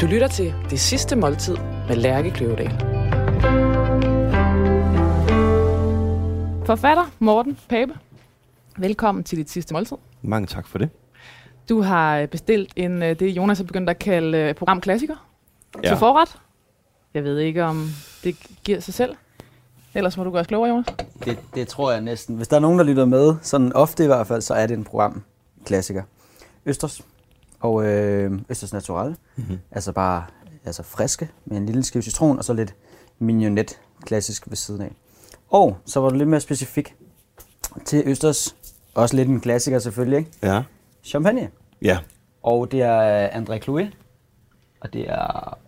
Du lytter til Det Sidste Måltid med Lærke Kløvedal. Forfatter Morten Pape, velkommen til dit sidste måltid. Mange tak for det. Du har øh, bestilt en, øh, det Jonas har begyndt at kalde øh, programklassiker. Ja. til forret. Jeg ved ikke, om det giver sig selv. Ellers må du gøre os klogere, Jonas. Det, det tror jeg næsten. Hvis der er nogen, der lytter med, sådan ofte i hvert fald, så er det en programklassiker. Østers og øh, Østers Natural. Mm-hmm. Altså bare altså friske med en lille skive citron og så lidt mignonet klassisk ved siden af. Og så var du lidt mere specifik til Østers. Også lidt en klassiker selvfølgelig, ikke? Ja. Champagne. Ja. Og det er André Clouet. Og det er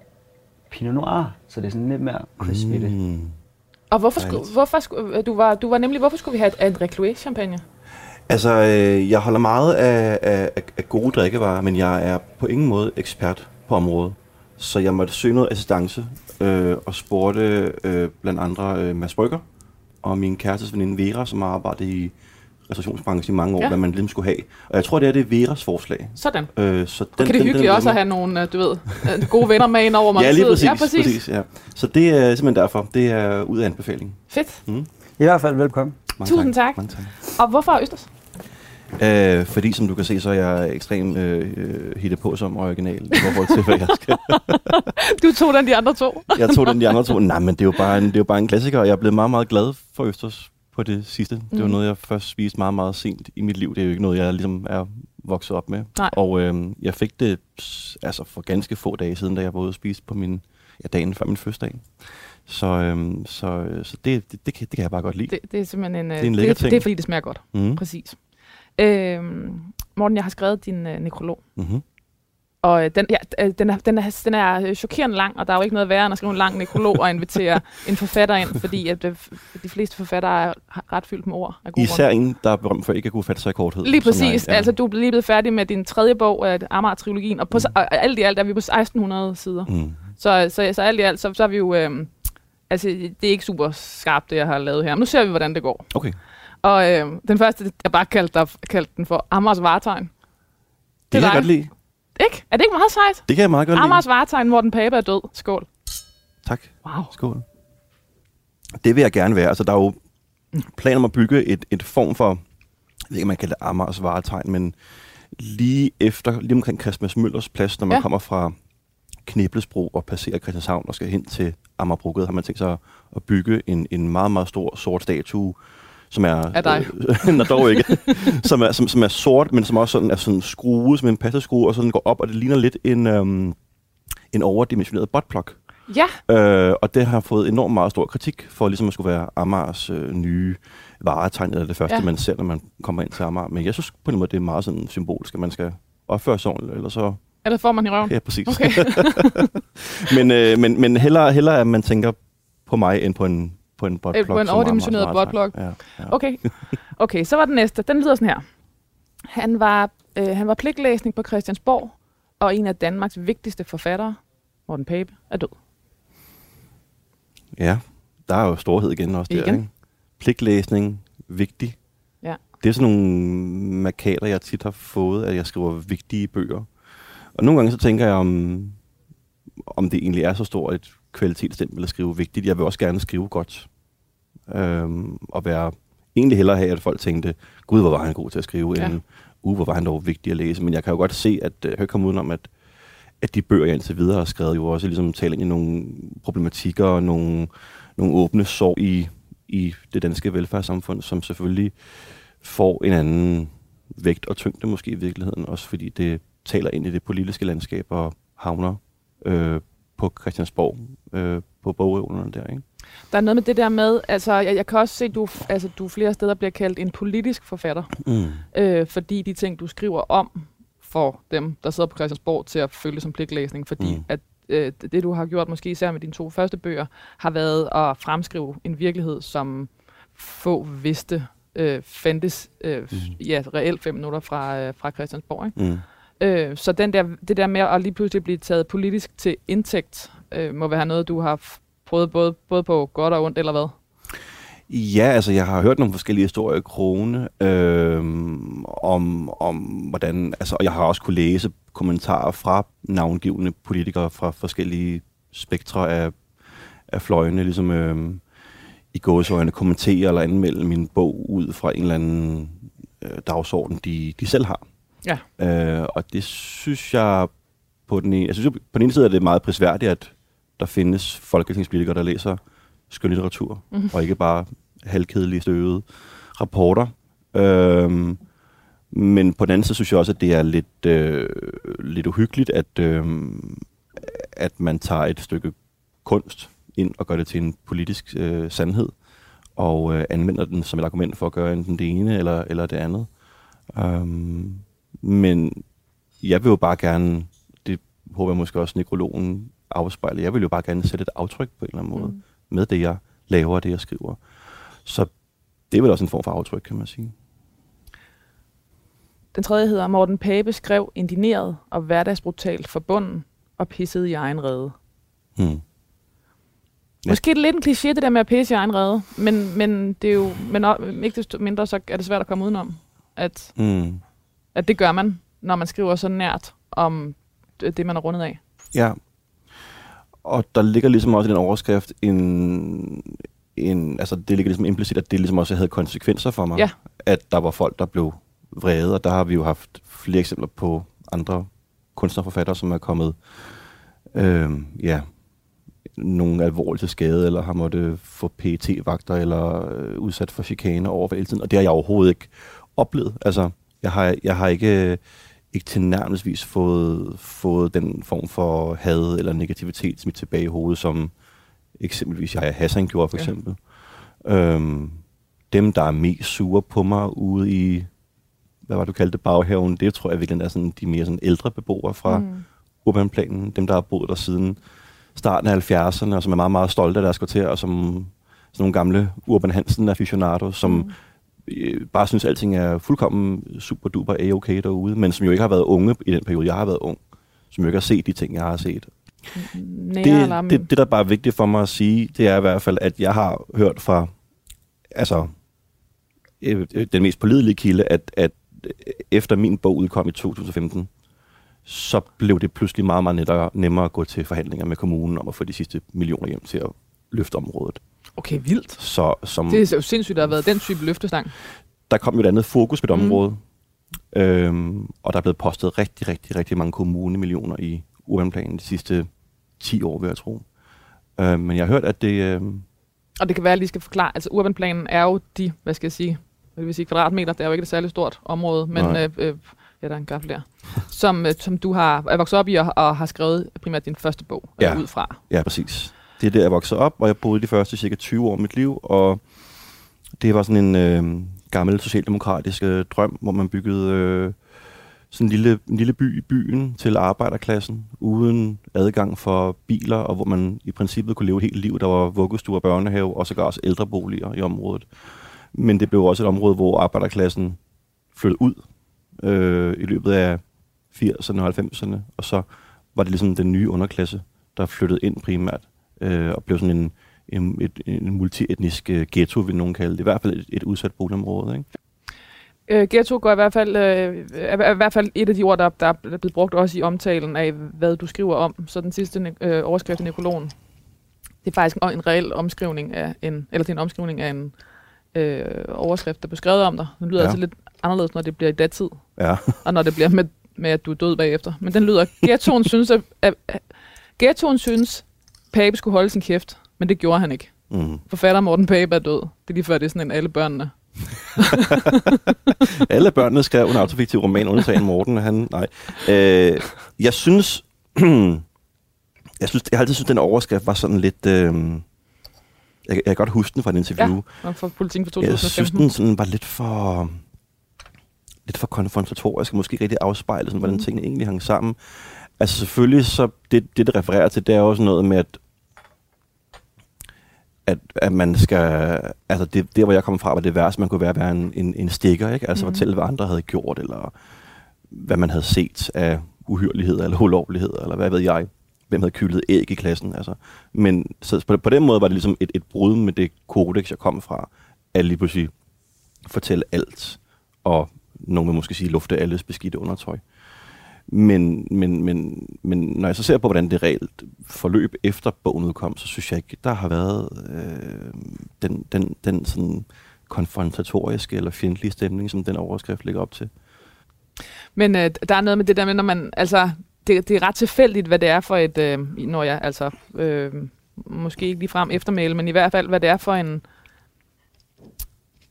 Pinot Noir. Så det er sådan lidt mere crispy mm. det. Og hvorfor, skulle, hvorfor skulle, du, var, du var nemlig, hvorfor skulle vi have et André Clouet champagne? Altså, øh, jeg holder meget af, af, af- gode drikkevarer, men jeg er på ingen måde ekspert på området. Så jeg måtte søge noget assistance øh, og spurgte øh, blandt andre øh, Mads Brygger og min kærestes veninde Vera, som har arbejdet i restaurationsbranchen i mange år, Ja. hvad man ligesom skulle have. Og jeg tror, det er det er Veras forslag. Sådan. Øh, så den, Den, kan det hyggeligt også at have nogle, øh, du ved, øh, gode venner med ind over Ja, lige præcis. Ja, præcis. præcis ja. Så det er simpelthen derfor. Det er ud af anbefaling. Fedt. I hvert fald velkommen. Mange Tusind tak. Mange tak. Og hvorfor Østers? Øh, fordi som du kan se, så er jeg ekstremt øh, øh, hitte på som original i forhold til, hvad jeg skal. Du tog den de andre to. Jeg tog den de andre to. Nej, men det er jo bare en, det er jo bare en klassiker, og jeg er blevet meget, meget glad for Østers på det sidste. Det var Mhm. noget, jeg først spiste meget, meget sent i mit liv. Det er jo ikke noget, jeg ligesom er vokset op med. Nej. Og øh, jeg fik det altså for ganske få dage siden, da jeg var ude og spise på min, ja, dagen før min fødselsdag. Så, øh, så, så det, det, det, kan, det kan jeg bare godt lide. Det, det er simpelthen en, øh, Det er en lækker det, ting. det er fordi, det smager godt. Mm. Præcis. Øhm, Morten, jeg har skrevet din øh, nekrolog. Mm-hmm. Og øh, den, ja, øh, den, er, den, er, den er øh, chokerende lang, og der er jo ikke noget værre end at skrive en lang nekrolog og invitere en forfatter ind, fordi at, øh, de fleste forfattere er ret fyldt med ord. Af gode Især grunde. en, der er berømt for ikke at kunne fatte sig i korthed. Lige præcis. jeg. Altså, du er lige blevet færdig med din tredje bog af Amager-trilogien, og, på, mm. og alt i alt er vi på 1600 sider. Mm. Så, så, så alt i alt, så, så er vi jo... Øh, altså, det er ikke super skarpt, det jeg har lavet her. Men nu ser vi, hvordan det går. Okay. Og øh, den første, jeg bare kaldte, dig, kaldte den for Amers Varetegn. Det kan jeg godt lide. Ikke? Er det ikke meget sejt? Det kan jeg meget godt lide. Amers Varetegn, Morten Pape er død. Skål. Tak. Wow. Skål. Det vil jeg gerne være. Altså, der er jo planer om at bygge et, et form for, jeg ved ikke, man kalder det Amagers varetegn, men lige efter, lige omkring Christmas Møllers plads, når man ja. kommer fra Kniblesbro og passerer Christianshavn og skal hen til Amagerbrogade, har man tænkt sig at bygge en, en meget, meget stor sort statue, som er... Af dig. Øh, nej, dog ikke. som, er, som, som er sort, men som også sådan, er sådan skruet som en passeskrue, og sådan går op, og det ligner lidt en, øhm, en overdimensioneret buttplug. Ja, Øh, og det har fået enormt meget stor kritik for ligesom at skulle være Amagers øh, nye varetegn, eller det første, Ja. man ser, når man kommer ind til Amager. Men jeg synes på en måde, det er meget sådan symbolisk, at man skal opføre sig ordentligt, eller så... eller får man i røven? Ja, præcis. Okay. men, øh, men, men hellere, hellere, at man tænker på mig, end på en på en buttplug. Øh, på en overdimensioneret buttplug. Ja, ja. Okay. okay, så var den næste. Den lyder sådan her. Han var, øh, han var pligtlæsning på Christiansborg, og en af Danmarks vigtigste forfattere, Morten Pape, er død. ja, der er jo storhed igen også der, Igen. ikke? Pligtlæsning, vigtig. Ja. Det er sådan nogle markader, jeg tit har fået, at jeg skriver vigtige bøger. Og nogle gange så tænker jeg, om, om det egentlig er så stort et kvalitetsstempel at skrive vigtigt. Jeg vil også gerne skrive godt. Øhm, og være egentlig hellere have, at folk tænkte, gud, hvor var han god til at skrive, Ja. end uh, hvor var han dog vigtig at læse. Men jeg kan jo godt se, at øh, jeg kan komme udenom, at, at de bøger, jeg indtil videre har skrevet, jo også ligesom taler ind i nogle problematikker og nogle, nogle åbne sår i, i det danske velfærdssamfund, som selvfølgelig får en anden vægt og tyngde måske i virkeligheden, også fordi det taler ind i det politiske landskab og havner øh, på Christiansborg, øh, på bogøvnerne der, ikke? Der er noget med det der med, altså jeg, jeg kan også se, at du, altså, du flere steder bliver kaldt en politisk forfatter, Mm. øh, fordi de ting, du skriver om, får dem, der sidder på Christiansborg, til at føle det som pligtlæsning, fordi. Mm. at øh, det, du har gjort, måske især med dine to første bøger, har været at fremskrive en virkelighed, som få vidste øh, fandtes øh, mm. ja, reelt fem minutter fra, øh, fra Christiansborg. Ikke? Mm. Øh, så den der, det der med at lige pludselig blive taget politisk til indtægt, øh, må være noget, du har prøvet både, både på godt og ondt, eller hvad? Ja, altså jeg har hørt nogle forskellige historier i Krone, øh, om, om hvordan, altså, og jeg har også kunne læse kommentarer fra navngivende politikere fra forskellige spektre af, af fløjene, ligesom øh, i gåsøjne kommentere eller anmelde min bog ud fra en eller anden øh, dagsorden, de, de selv har. Ja. Øh, og det synes jeg på den ene, jeg synes, på den ene side er det meget prisværdigt, at der findes folketingspolitikere, der læser skønlitteratur, mm-hmm. og ikke bare halvkedelige støvede rapporter. Øhm, men på den anden side synes jeg også, at det er lidt, øh, lidt uhyggeligt, at, øh, at man tager et stykke kunst ind og gør det til en politisk øh, sandhed, og øh, anvender den som et argument for at gøre enten det ene eller, eller det andet. Um, men jeg vil jo bare gerne, det håber jeg måske også nekrologen afspejler, jeg vil jo bare gerne sætte et aftryk på en eller anden måde mm. med det, jeg laver og det, jeg skriver. Så det er vel også en form for aftryk, kan man sige. Den tredje hedder, Morten Pape skrev indineret og hverdagsbrutalt for bunden og pissede i egen rede. Hmm. Ja. Måske er det lidt en kliché, det der med at pisse i egen rede, men, men, det er jo, men ikke desto mindre, så er det svært at komme udenom, at, Mm. At det gør man, når man skriver så nært om det, det, man er rundet af. Ja. Og der ligger ligesom også i den overskrift en, en altså det ligger ligesom implicit, at det ligesom også havde konsekvenser for mig. Ja. At der var folk, der blev vrede, og der har vi jo haft flere eksempler på andre kunstnerforfattere, som er kommet øh, ja, nogle alvorlige til skade, eller har måttet få PT-vagter, eller øh, udsat for chikane over for hele tiden. Og det har jeg overhovedet ikke oplevet. Altså, jeg har, jeg har ikke, ikke tilnærmelsesvis fået, fået den form for had eller negativitet smidt tilbage i hovedet, som eksempelvis jeg Hassan gjorde, for Ja. eksempel. Øhm, dem, der er mest sure på mig ude i, hvad var du kaldte baghaven, det tror jeg virkelig er sådan de mere sådan ældre beboere fra mm. urbanplanen. Dem, der har boet der siden starten af 70'erne, og som er meget, meget stolte af deres kvarter, og som sådan nogle gamle Urban Hansen aficionados, som mm. Øh, bare synes, at alting er fuldkommen super duper a-okay derude, men som jo ikke har været unge i den periode, jeg har været ung. Som jo ikke har set de ting, jeg har set. Nære Det, det, det, der bare er vigtigt for mig at sige, det er i hvert fald, at jeg har hørt fra altså, øh, øh, den mest pålidelige kilde, at, at efter min bog udkom i 2015, så blev det pludselig meget, meget nemmere at gå til forhandlinger med kommunen om at få de sidste millioner hjem til at løfte området. Okay, vildt. Så som, Det er jo sindssygt, at der har været den type løftestang. der kom jo et andet fokus på det Mm. område, øhm, og der er blevet postet rigtig, rigtig, rigtig mange kommunemillioner i urbanplanen de sidste 10 år, vil jeg tro. Øhm, men jeg har hørt, at det... Øhm, Og det kan være, at jeg lige skal forklare. Altså, urbanplanen er jo de, hvad skal jeg sige, hvad vil sige, kvadratmeter. Det er jo ikke et særligt stort område, men Nej. øh, øh, ja, der er en gaffel der. som, øh, som du har er vokset op i og, og har skrevet primært din første bog Ja. ja. ud fra. Ja, præcis. Det er der, jeg voksede op, og jeg boede de første cirka 20 år af mit liv, og det var sådan en øh, gammel socialdemokratisk øh, drøm, hvor man byggede øh, sådan en lille, en lille by i byen til arbejderklassen, uden adgang for biler, og hvor man i princippet kunne leve et helt liv. Der var vuggestue og børnehave, og sågar også ældreboliger i området. Men det blev også et område, hvor arbejderklassen flyttede ud øh, i løbet af 80'erne og 90'erne, og så var det ligesom den nye underklasse, der flyttede ind primært, øh, og blev sådan en, en, et, en multietnisk øh, ghetto, vil nogen kalde det. I hvert fald et, et udsat boligområde. Ikke? Øh, ghetto går i hvert fald, øh, er, er i hvert fald et af de ord, der, der er blevet brugt også i omtalen af, hvad du skriver om. Så den sidste øh, overskrift i nekrologen, det er faktisk en, en reel omskrivning af en, eller det er en omskrivning af en øh, overskrift, der blev skrevet om dig. Den lyder Ja. ja. altså lidt anderledes, når det bliver i datid, Ja. og når det bliver med, med at du er død bagefter. Men den lyder, ghettoen synes, at, at, at ghettoen synes, Pape skulle holde sin kæft, men det gjorde han ikke. Mm. Forfatter Morten Pape er død. Det er lige før, det er sådan en alle børnene. Alle børnene skrev en autofiktiv roman, undtagen Morten. Han, nej. Øh, jeg synes, jeg synes, jeg har altid synes, den overskrift var sådan lidt... Øh, jeg, jeg kan godt huske den fra et interview. Og for politikken for Jeg synes, 2015. den sådan var lidt for lidt for konfrontatorisk, og måske ikke rigtig afspejle, sådan, hvordan Mhm. tingene egentlig hang sammen. Altså selvfølgelig, så det, det, det refererer til, det er også noget med, at at, at man skal, altså det, der hvor jeg kommer fra, var det værste, man kunne være, være en, en, en stikker, ikke? Altså Mhm. fortælle, hvad andre havde gjort, eller hvad man havde set af uhyrligheder, eller ulovligheder, eller hvad ved jeg. Hvem havde kyldet æg i klassen, altså. Men så på, på den måde var det ligesom et, et brud med det kodex, jeg kom fra, at lige pludselig fortælle alt, og nogen vil måske sige lufte alles beskidte undertøj. Men, men, men, men når jeg så ser på, hvordan det reelt forløb efter bogen udkom, så synes jeg ikke, der har været øh, den, den, den sådan konfrontatoriske eller fjendtlige stemning, som den overskrift ligger op til. Men øh, der er noget med det der med, når man, altså, det, det er ret tilfældigt, hvad det er for et, øh, når jeg, altså, øh, måske ikke lige frem eftermæle, men i hvert fald, hvad det er for en,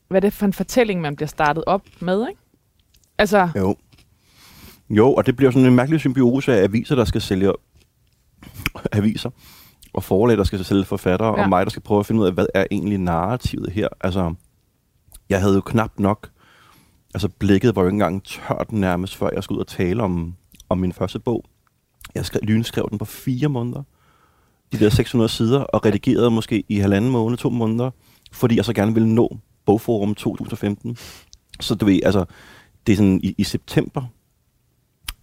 hvad det er for en fortælling, man bliver startet op med, ikke? Altså, Jo. Jo, og det bliver sådan en mærkelig symbiose af aviser, der skal sælge aviser, og forlag, der skal sælge forfattere, ja. Og mig, der skal prøve at finde ud af, hvad er egentlig narrativet her. Altså, jeg havde jo knap nok, altså blikket var jo ikke engang tørt nærmest, før jeg skulle ud og tale om, om min første bog. Jeg skrev, lynskrev den på fire måneder, de der 600 sider, og redigerede måske i halvanden måned, to måneder, fordi jeg så gerne ville nå Bogforum 2015. Så du ved, altså, det er sådan i, i september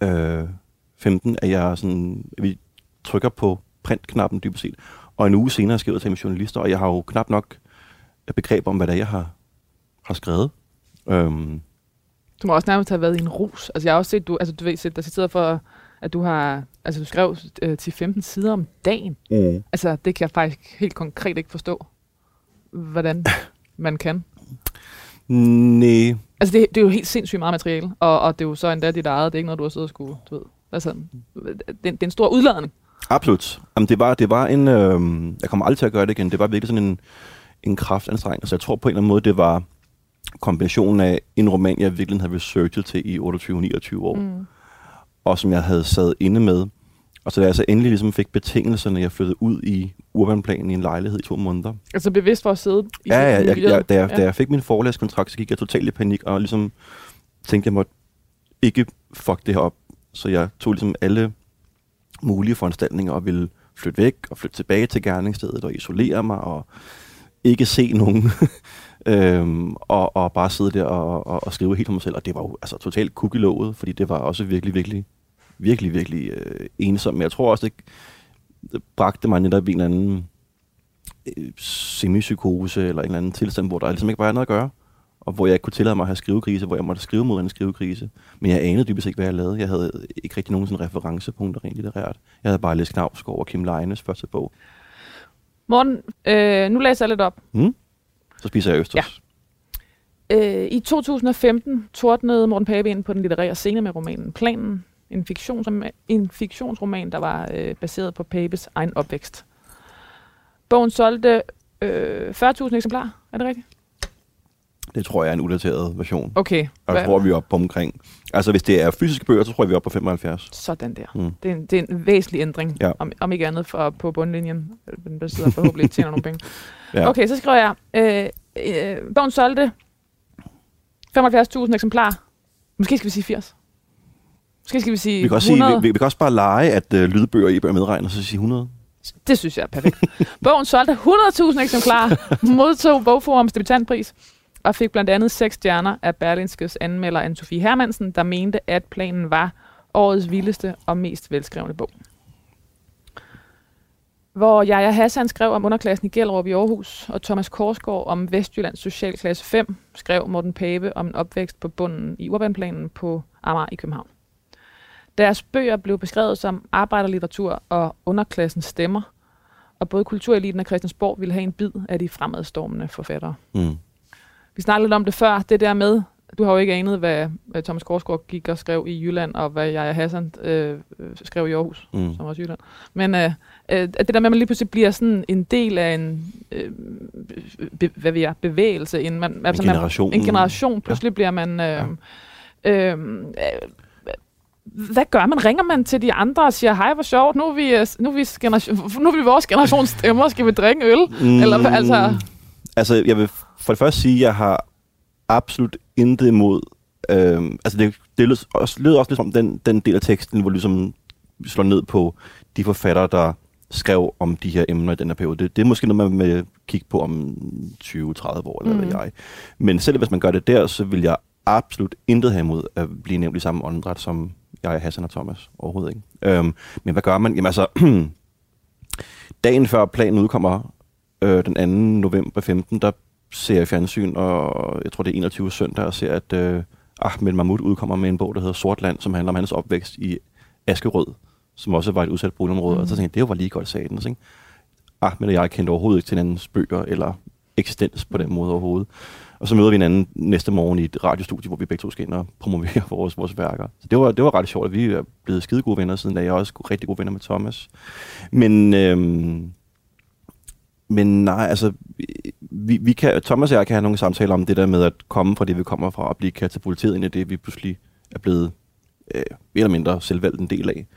øh, 15, at jeg sådan, at vi trykker på printknappen dybest set, og en uge senere skal jeg til mine journalister, og jeg har jo knap nok begreb om, hvad det er, jeg har, har skrevet. Øhm, du må også nærmest have været i en rus. Altså, jeg har også set, du, altså, du ved, set, der citeret for, at du har, altså, du skrev øh, til 15 sider om dagen. mm. Altså, det kan jeg faktisk helt konkret ikke forstå, hvordan man kan. Nej, Altså, det, det er jo helt sindssygt meget materiale, og, og det er jo så endda dit eget, det er ikke noget, du har siddet og skulle, du ved. Altså, det, det er en stor udladning. absolut. Jamen, det var, det var en, øh, jeg kommer aldrig til at gøre det igen, det var virkelig sådan en, en kraftanstrengelse. Så jeg tror på en eller anden måde, det var kombinationen af en roman, jeg virkelig havde researchet til i 28-29 år. Mm. og som jeg havde sad inde med. Og så da jeg så endelig ligesom fik betingelserne, jeg flyttede ud i urbanplanen i en lejlighed i to måneder. Altså bevidst for at sidde i Ja, ja, jeg, jeg, da, jeg, da jeg fik min forlæskontrakt, så gik jeg totalt i panik, og ligesom tænkte, jeg måtte ikke fuck det her op. Så jeg tog ligesom alle mulige foranstaltninger og ville flytte væk og flytte tilbage til gerningsstedet og isolere mig og ikke se nogen. øhm, og, og bare sidde der og, og, og skrive helt for mig selv. Og det var jo altså, totalt kuk i låget, fordi det var også virkelig, virkelig, virkelig, virkelig øh, ensom. Men jeg tror også, det, det bragte mig netop i en eller anden øh, semipsykose eller en eller anden tilstand, hvor der ligesom ikke var noget at gøre. Og hvor jeg ikke kunne tillade mig at have skrivekrise, hvor jeg måtte skrive mod en skrivekrise. Men jeg anede dybest ikke, hvad jeg lavede. Jeg havde ikke rigtig nogen sådan referencepunkter rent litterært. Jeg havde bare læst Knavsgaard og Kim Leines første bog. Morten, øh, nu læser jeg lidt op. Mm? Så spiser jeg østers. Øh, I 2015 tordnede Morten Pape ind på den litterære scene med romanen Planen, en, fiktions, en fiktionsroman, der var øh, baseret på Papes egen opvækst. Bogen solgte øh, 40.000 eksemplarer, er det rigtigt? Det tror jeg er en udateret version. Okay, Og jeg tror, vi er oppe på omkring... Altså, hvis det er fysiske bøger, så tror jeg, vi er oppe på 75. sådan der. Mm. Det er, en, det er en væsentlig ændring, Ja. om, om ikke andet for, på bundlinjen. Den besidder forhåbentlig tjener nogle penge. Ja. Okay, så skriver jeg, øh, øh, bogen solgte 75.000 eksemplarer. Måske skal vi sige 80. Måske skal vi sige Vi kan, også sige, 100. vi, vi, vi kan også bare lege, at øh, lydbøger i bør medregner, så sige 100. Det synes jeg er perfekt. Bogen solgte 100.000 eksemplarer, modtog Bogforums debutantpris og fik blandt andet seks stjerner af Berlinskes anmelder Anne-Sophie Hermansen, der mente, at planen var årets vildeste og mest velskrevne bog. Hvor Jaja Hassan skrev om underklassen i Gellerup i Aarhus, og Thomas Korsgaard om Vestjyllands Socialklasse 5, skrev Morten Pape om en opvækst på bunden i urbanplanen på Amager i København. Deres bøger blev beskrevet som arbejderlitteratur og underklassens stemmer, og både kultureliten og Christiansborg ville have en bid af de fremadstormende forfattere. Mm. Vi snakkede lidt om det før, det der med, du har jo ikke anet, hvad, Thomas Korsgaard gik og skrev i Jylland, og hvad Jaja Hassan øh, øh, skrev i Aarhus, Mm. som også Jylland. Men øh, øh, at det der med, at man lige pludselig bliver sådan en del af en øh, be, hvad ved jeg, bevægelse, en, man, altså man, generation. en generation, pludselig ja. bliver man... Øh, øh, øh, hvad gør man? Ringer man til de andre og siger, hej, hvor sjovt, nu er vi, øh, nu er vi, generation, nu er vi vores generations stemmer, skal vi drikke øl? Mm, Eller altså- Altså, jeg vil for det første sige, at jeg har absolut intet imod... Øhm, altså, det, det lød også, lød også lidt som den, den del af teksten, hvor ligesom slår ned på de forfattere, der skrev om de her emner i den her periode. Det, det er måske noget, man vil kigge på om 20-30 år, eller. Mm. hvad jeg. Men selv hvis man gør det der, så vil jeg absolut intet have imod at blive nævnt i samme åndedræt som jeg, Hassan og Thomas. Overhovedet ikke. Øhm, men hvad gør man? Jamen altså, dagen før planen udkommer, øh, den 2. november 15, der ser jeg fjernsyn, og jeg tror det er 21 søndag, og ser, at øh, Ahmed Mahmoud udkommer med en bog, der hedder Sortland, som handler om hans opvækst i Askerød, som også var et udsat boligområde, mm. og så tænkte jeg, det var lige godt satans, ikke? Ahmed og jeg kendte overhovedet ikke til hinandens bøger, eller eksistens på den måde overhovedet. Og så møder vi hinanden næste morgen i et radiostudie, hvor vi begge to skal ind og promovere vores, vores værker. Så det var, det var ret sjovt, at vi er blevet skide gode venner siden da. Jeg er også rigtig gode venner med Thomas. Men, øhm, men nej, altså, vi, vi kan, Thomas og jeg kan have nogle samtaler om det der med at komme fra det, vi kommer fra, og blive katapulteret ind i det, vi pludselig er blevet øh, mere eller mindre selvvalgt en del af.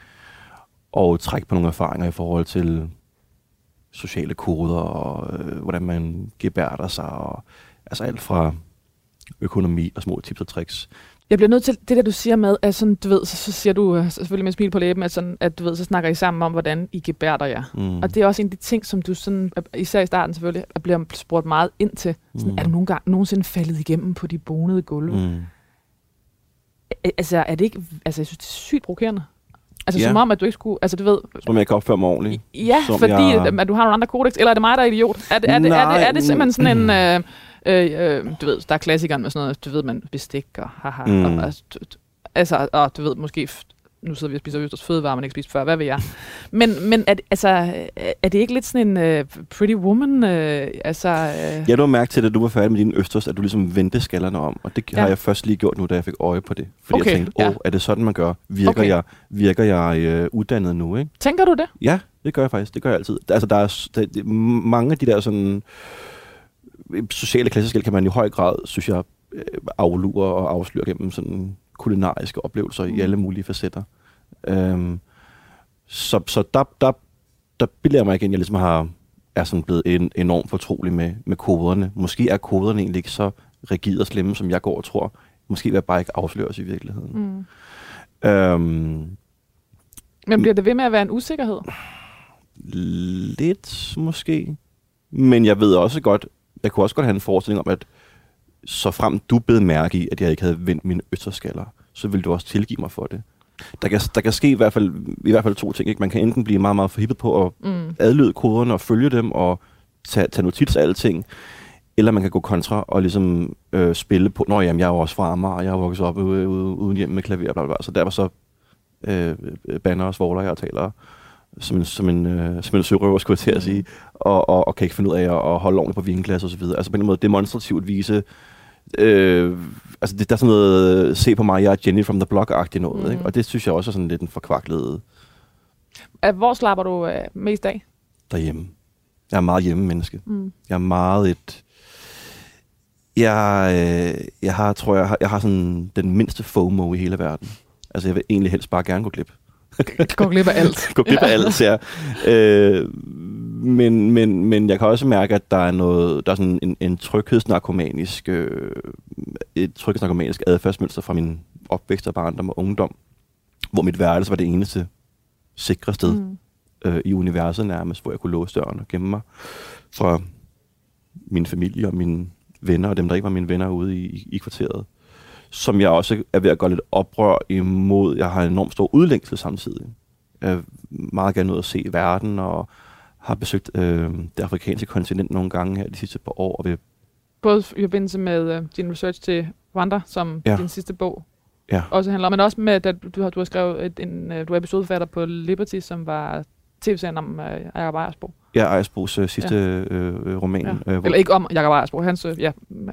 Og trække på nogle erfaringer i forhold til sociale koder, og øh, hvordan man gebærder sig, og altså alt fra økonomi og små tips og tricks. Jeg bliver nødt til det der, du siger med, at sådan, du ved, så, så siger du øh, selvfølgelig med smil på læben, at, sådan, at du ved, så snakker I sammen om, hvordan I gebærder jer. Mm. Og det er også en af de ting, som du sådan, især i starten selvfølgelig, bliver spurgt meget ind til. Sådan, mm. Er du nogen gang, nogensinde faldet igennem på de bonede gulve? Mm. Altså, er det ikke, altså, jeg synes, det er sygt provokerende. Altså ja. som om, at du ikke skulle, altså du ved... Som jeg kan opføre mig ordentligt. Ja, som fordi jeg... at du har nogle andre kodex, eller er det mig, der er idiot? Er det, er det, er det, er det simpelthen sådan en... Øh, øh, øh, du ved, der er klassikeren med sådan noget, du ved, man bestik og haha. Mm. Og, altså, du, altså, og du ved, måske nu sidder vi og spiser Østers fødevarer, man ikke spist før, hvad ved jeg. Men, men er, altså, er det ikke lidt sådan en uh, pretty woman? Uh, altså, uh... Du har mærket til, at du var færdig med dine Østers, at du ligesom vendte skallerne om. Og det ja. har jeg først lige gjort nu, da jeg fik øje på det. Fordi okay, jeg tænkte, åh, ja. er det sådan, man gør? Virker okay. jeg, virker jeg uh, uddannet nu? Ikke? Tænker du det? Ja, det gør jeg faktisk. Det gør jeg altid. Altså, der er, der, mange af de der sådan sociale klasseskæld kan man i høj grad, synes jeg, aflure og afsløre gennem sådan kulinariske oplevelser mm. i alle mulige facetter. Øhm, så så der, der, der bilder jeg mig igen, jeg ligesom har, er sådan blevet en, enormt fortrolig med, med koderne. Måske er koderne egentlig ikke så rigide og slemme, som jeg går og tror. Måske vil jeg bare ikke afsløres i virkeligheden. Mm. Øhm, Men bliver det ved med at være en usikkerhed? Lidt måske. Men jeg ved også godt, jeg kunne også godt have en forestilling om, at så frem du bed mærke i, at jeg ikke havde vendt mine østerskaller, så ville du også tilgive mig for det. Der kan, der kan ske i hvert, fald, i hvert fald to ting. Ikke? Man kan enten blive meget, meget forhippet på at mm. adlyde koderne og følge dem og tage, tage notits af alting, eller man kan gå kontra og ligesom øh, spille på, nå jamen, jeg er jo også fra Amager, og jeg har vokset op ude, ude, uden hjem med klaver, bla, bla, bla. så derfor så øh, banner og svogler jeg og taler som en, som en, øh, som en sørøver, skulle jeg til at mm. sige, og, og, og kan ikke finde ud af at, at holde ordentligt på vinglas og så videre. Altså på en måde demonstrativt vise Øh, altså, det, der er sådan noget, se på mig, jeg er Jenny from the Block-agtigt noget, mm. ikke? og det synes jeg også er sådan lidt en forkvaklet... Hvor slapper du øh, mest af? Derhjemme. Jeg er meget hjemme menneske. Mm. Jeg er meget et... Jeg, øh, jeg har, tror jeg, har, jeg har sådan den mindste FOMO i hele verden. Altså, jeg vil egentlig helst bare gerne gå glip. gå glip af alt. gå glip af alt, ja. Øh, men, men, men jeg kan også mærke, at der er noget, der er sådan en, en tryghedsnarkomanisk, øh, et tryghedsnarkomanisk adfærdsmønster fra min opvækst og barndom og ungdom, hvor mit værelse var det eneste sikre sted mm. øh, i universet nærmest, hvor jeg kunne låse døren og gemme mig fra min familie og mine venner, og dem, der ikke var mine venner ude i, i, i kvarteret. Som jeg også er ved at gå lidt oprør imod. Jeg har en enormt stor udlængsel samtidig. Jeg er meget gerne ud at se verden og har besøgt øh, det afrikanske kontinent nogle gange her de sidste par år. Og vil Både i forbindelse med øh, din research til Rwanda, som ja. din sidste bog ja. også handler om, men også med, at du har, du har skrevet et, en, øh, du er episodeforfatter på Liberty, som var tv-serien om øh, Jacob Ejersbo. Ja, Ejersbos øh, sidste ja. øh, roman. Ja. Øh, Eller ikke om Jacob Ejersbo, hans, øh, ja,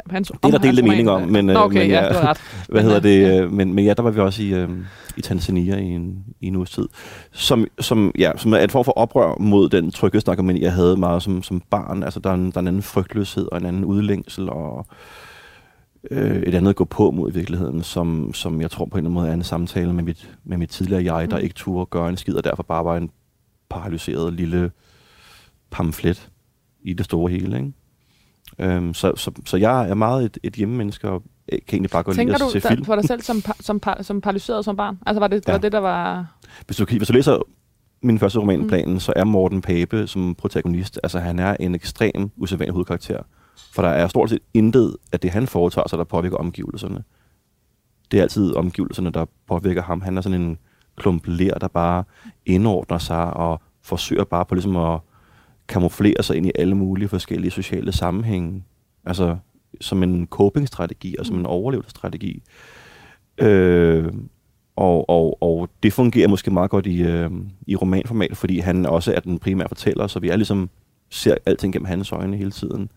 hans, det er der delte mening om, men, øh, Nå, okay, men ja, ja, ret. hvad hedder det, øh, men, men ja, der var vi også i, øh, i Tanzania i en, i en uges tid, som, som, ja, som er et form for oprør mod den men jeg havde meget som, som barn. Altså, der er, en, der er en anden frygtløshed og en anden udlængsel og øh, et andet gå på mod i virkeligheden, som, som jeg tror på en eller anden måde er en samtale med mit, med mit tidligere jeg, der mm. ikke turde gøre en skid, og derfor bare var en paralyseret lille pamflet i det store hele. Ikke? Øhm, så, så, så jeg er meget et, et hjemmemenneske, og kan egentlig bare gå Tænker lide at se film. Tænker du på dig selv som, som, som paralyseret som barn? Altså var det, ja. var det der var... Hvis du, hvis du læser min første romanplanen, mm. så er Morten Pape som protagonist, altså han er en ekstrem usædvanlig hovedkarakter. For der er stort set intet af det, han foretager sig, der påvirker omgivelserne. Det er altid omgivelserne, der påvirker ham. Han er sådan en klump ler, der bare indordner sig og forsøger bare på ligesom at kamuflere sig ind i alle mulige forskellige sociale sammenhænge. Altså som en coping-strategi og som en mm. overlevelsesstrategi. Øh, Og, og, og det fungerer måske meget godt i, øh, i romanformat, fordi han også er den primære fortæller, så vi er ligesom ser alting gennem hans øjne hele tiden.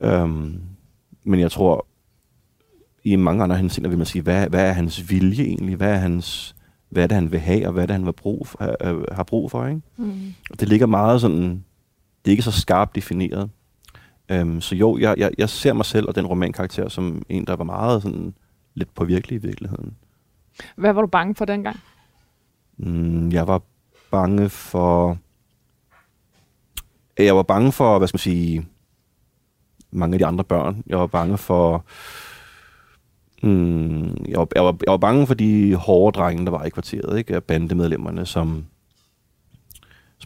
Øhm, men jeg tror, i mange andre henseender vil man sige, hvad, hvad er hans vilje egentlig? Hvad er hans hvad er det, han vil have, og hvad er det, han vil brug for, øh, har brug for. Ikke? Mm. Og det ligger meget sådan, det er ikke så skarpt defineret. Øhm, så jo, jeg, jeg, jeg ser mig selv og den romankarakter som en, der var meget sådan, lidt påvirkelig i virkeligheden. Hvad var du bange for dengang? Mm, jeg var bange for... Jeg var bange for, hvad skal man sige, mange af de andre børn. Jeg var bange for... Mm, jeg, var, jeg, var, jeg var bange for de hårde drenge, der var i kvarteret, ikke? Bandemedlemmerne, som,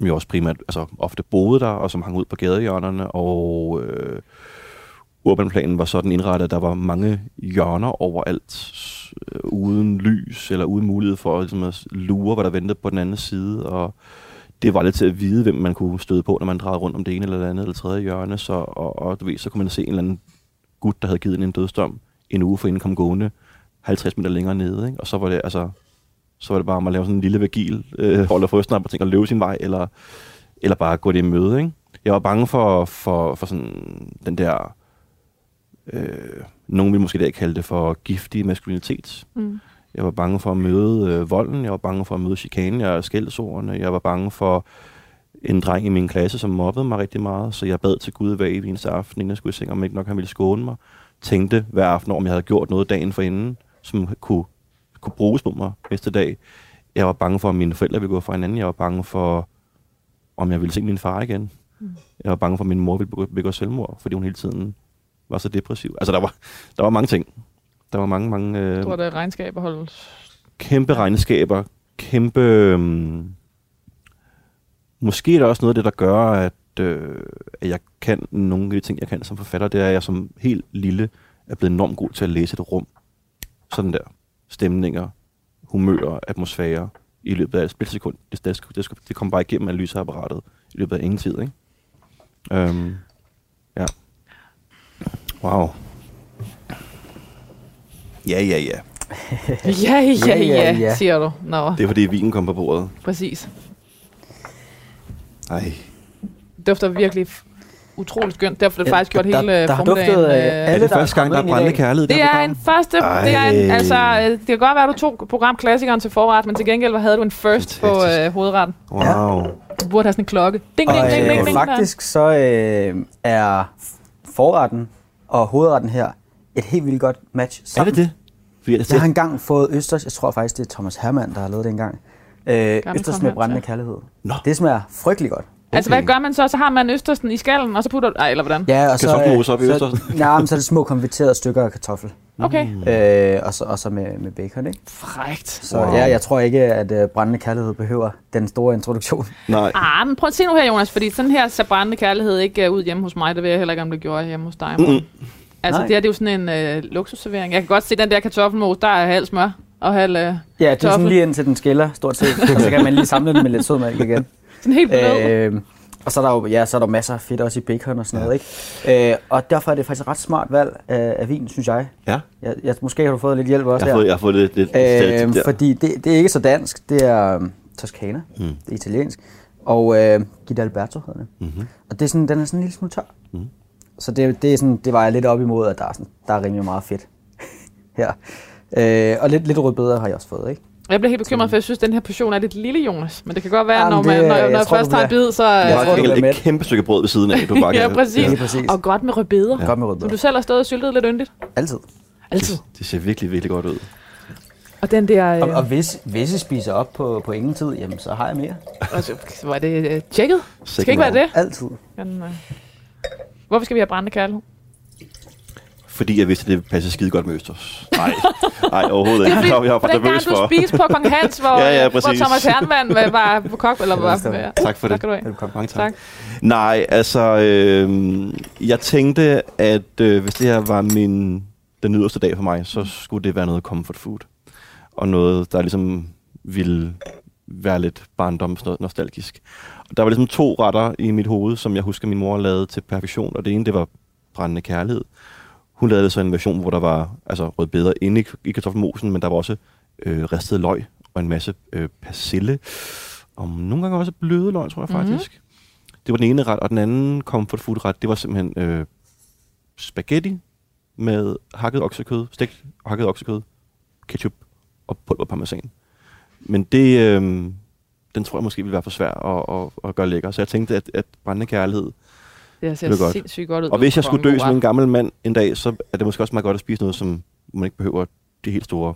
som jo også primært altså, ofte boede der, og som hang ud på gadehjørnerne, og øh, urbanplanen var sådan indrettet, at der var mange hjørner overalt, øh, uden lys, eller uden mulighed for ligesom, at lure, hvad der ventede på den anden side, og det var lidt til at vide, hvem man kunne støde på, når man drejede rundt om det ene eller det andet eller tredje hjørne, så, og, og du ved, så kunne man se en eller anden gut, der havde givet en, dødsdom, en uge for inden kom gående 50 meter længere nede, ikke? og så var det altså så var det bare om at lave sådan en lille vagil, øh, holde frøsten op og tænke at løbe sin vej, eller, eller bare gå det i møde. Ikke? Jeg var bange for, for, for sådan den der, øh, nogen vil måske da kalde det for giftig maskulinitet. Mm. Jeg var bange for at møde øh, volden, jeg var bange for at møde chikanen, jeg skældsordene, jeg var bange for en dreng i min klasse, som mobbede mig rigtig meget, så jeg bad til Gud hver evig eneste aften, inden jeg skulle i seng, om ikke nok han ville skåne mig. Tænkte hver aften, om jeg havde gjort noget dagen for inden, som kunne, kunne bruges på mig næste dag. Jeg var bange for, at mine forældre ville gå fra hinanden. Jeg var bange for, om jeg ville se min far igen. Mm. Jeg var bange for, at min mor ville begå, begå selvmord, fordi hun hele tiden var så depressiv. Altså, der var, der var mange ting. Der var mange, mange... Øh, Tror det regnskab at holde... kæmpe regnskaber, kæmpe... Øhm, måske er der også noget af det, der gør, at, øh, at jeg kan nogle af de ting, jeg kan som forfatter, det er, at jeg som helt lille er blevet enormt god til at læse et rum. Sådan der. Stemninger, humører, atmosfære i løbet af et splitsekund. Det, det, det, det kommer bare igennem analyseapparatet i løbet af ingen tid, ikke? Øhm, ja. Wow. Ja, ja, ja. Ja, ja, Ja, ja, siger du. Nå, Det er fordi vinen kom på bordet. præcis. Ej. Det dufter virkelig utroligt skønt. Derfor er det Ja, faktisk gjort der- hele der har formiddagen. duftet, øh, øh, Er Alle, det der er første gang, der er brændende kærlighed? Det er en første, det er en, Ej. altså, øh, det kan godt være, at du tog programklassikeren til forret, men til gengæld havde du en first på øh, hovedretten. Wow. Du burde have sådan en klokke. Ding, ding, ding, ding, øh, ding. faktisk så øh, er forretten og hovedretten her et helt vildt godt match Er sammen. det det? Fordi jeg, Jeg har engang fået Østers, jeg tror faktisk, det er Thomas Hermann, der har lavet det engang. Øh, Østers med brændende ja. kærlighed. Nå. Det smager frygtelig godt. Altså, hvad gør man så? Så har man østersen i skallen, og så putter du... Ej, eller hvordan? Ja, og så, Kartoffelmos op i så, Østersen. nej, men så er det små konverterede stykker af kartoffel. Okay. Øh, og, så, og så med, med bacon, ikke? Frægt. Så Wow. ja, jeg tror ikke, at øh, brændende kærlighed behøver den store introduktion. Nej. Ah, men prøv at se nu her, Jonas, fordi sådan her ser brændende kærlighed ikke uh, ud hjemme hos mig. Det ved jeg heller ikke, om det gjorde hjemme hos dig. Mm-mm. Altså, Nej. det her det er jo sådan en øh, luksusservering. Jeg kan godt se den der kartoffelmos, der er halv smør og halv... Øh, Ja, det er sådan lige indtil den skiller, stort set. så kan man lige samle den med lidt sødmælk igen. Sådan helt blød. Øh, og så er der jo ja, så er der masser af fedt også i bacon og sådan noget, ikke? Øh, og derfor er det faktisk et ret smart valg af, af vin, synes jeg. Ja, jeg, jeg. Måske har du fået lidt hjælp også jeg har fået, der. jeg har fået lidt, lidt Øh, der. fordi det, det er ikke så dansk, det er um, Toscana, Mm. det er italiensk. Og øh, Guidalberto hedder det. Mm-hmm. Og det er sådan, den er sådan en lille smule tør. Mhm. Så det, det, er sådan, det var jeg lidt op imod, at der er, sådan, der er rimelig meget fedt her. Øh, og lidt, lidt rødbeder har jeg også fået, ikke? Jeg bliver helt bekymret, for jeg synes, at den her portion er lidt lille, Jonas. Men det kan godt være, Jamen, når, man, det- når, jeg når jeg tror, først tager en bid, så... Jeg Jeg tror, har du bliver et kæmpe stykke brød ved siden af, du bare Ja, præcis. Lige præcis. Og godt med rødbeder. Ja. Godt med Som rødbeder. du selv har stået og syltet lidt yndigt. Altid. Altid. Det ser virkelig, virkelig godt ud. Og den der... Og, Øh, og hvis, hvis I spiser op på, på ingen tid, jamen så har jeg mere. altså, var det øh, tjekket? Det skal Second ikke være det. Altid. Men, øh, hvorfor skal vi have brændende kærlighed? Fordi jeg vidste, at det passede skide godt med Østers. Nej, nej overhovedet ikke. Det er Jeg var gang nervøs du for. spiste på Kong Hans, hvor, Ja, ja, hvor præcis. Thomas Hernvand var- var på kok, eller Det var... Ja. Tak for Tak det. have. Velkommen. Mange tak. Tak. Nej, altså, øh, jeg tænkte, at øh, hvis det her var min, den yderste dag for mig, så skulle det være noget comfort food. Og noget, der ligesom ville være lidt barndoms nostalgisk. Og der var ligesom to retter i mit hoved, som jeg husker, min mor lavede til perfektion. Og det ene, det var brændende kærlighed. Hun lavede så en version, hvor der var altså, rødbeder inde i, i kartoffelmosen, men der var også øh, ristet løg og en masse øh, persille. Og nogle gange også bløde løg, tror jeg Mhm. faktisk. Det var den ene ret, og den anden comfort food ret, det var simpelthen øh, spaghetti med hakket oksekød, stegt hakket oksekød, ketchup og pulver parmesan. Men det, øh, den tror jeg måske ville være for svær at, at, at gøre lækker. Så jeg tænkte, at, at brændende kærlighed. Det ser er godt. sindssygt godt ud. Og hvis jeg skulle dø som en gammel mand en dag, så er det måske også meget godt at spise noget, som man ikke behøver det helt store.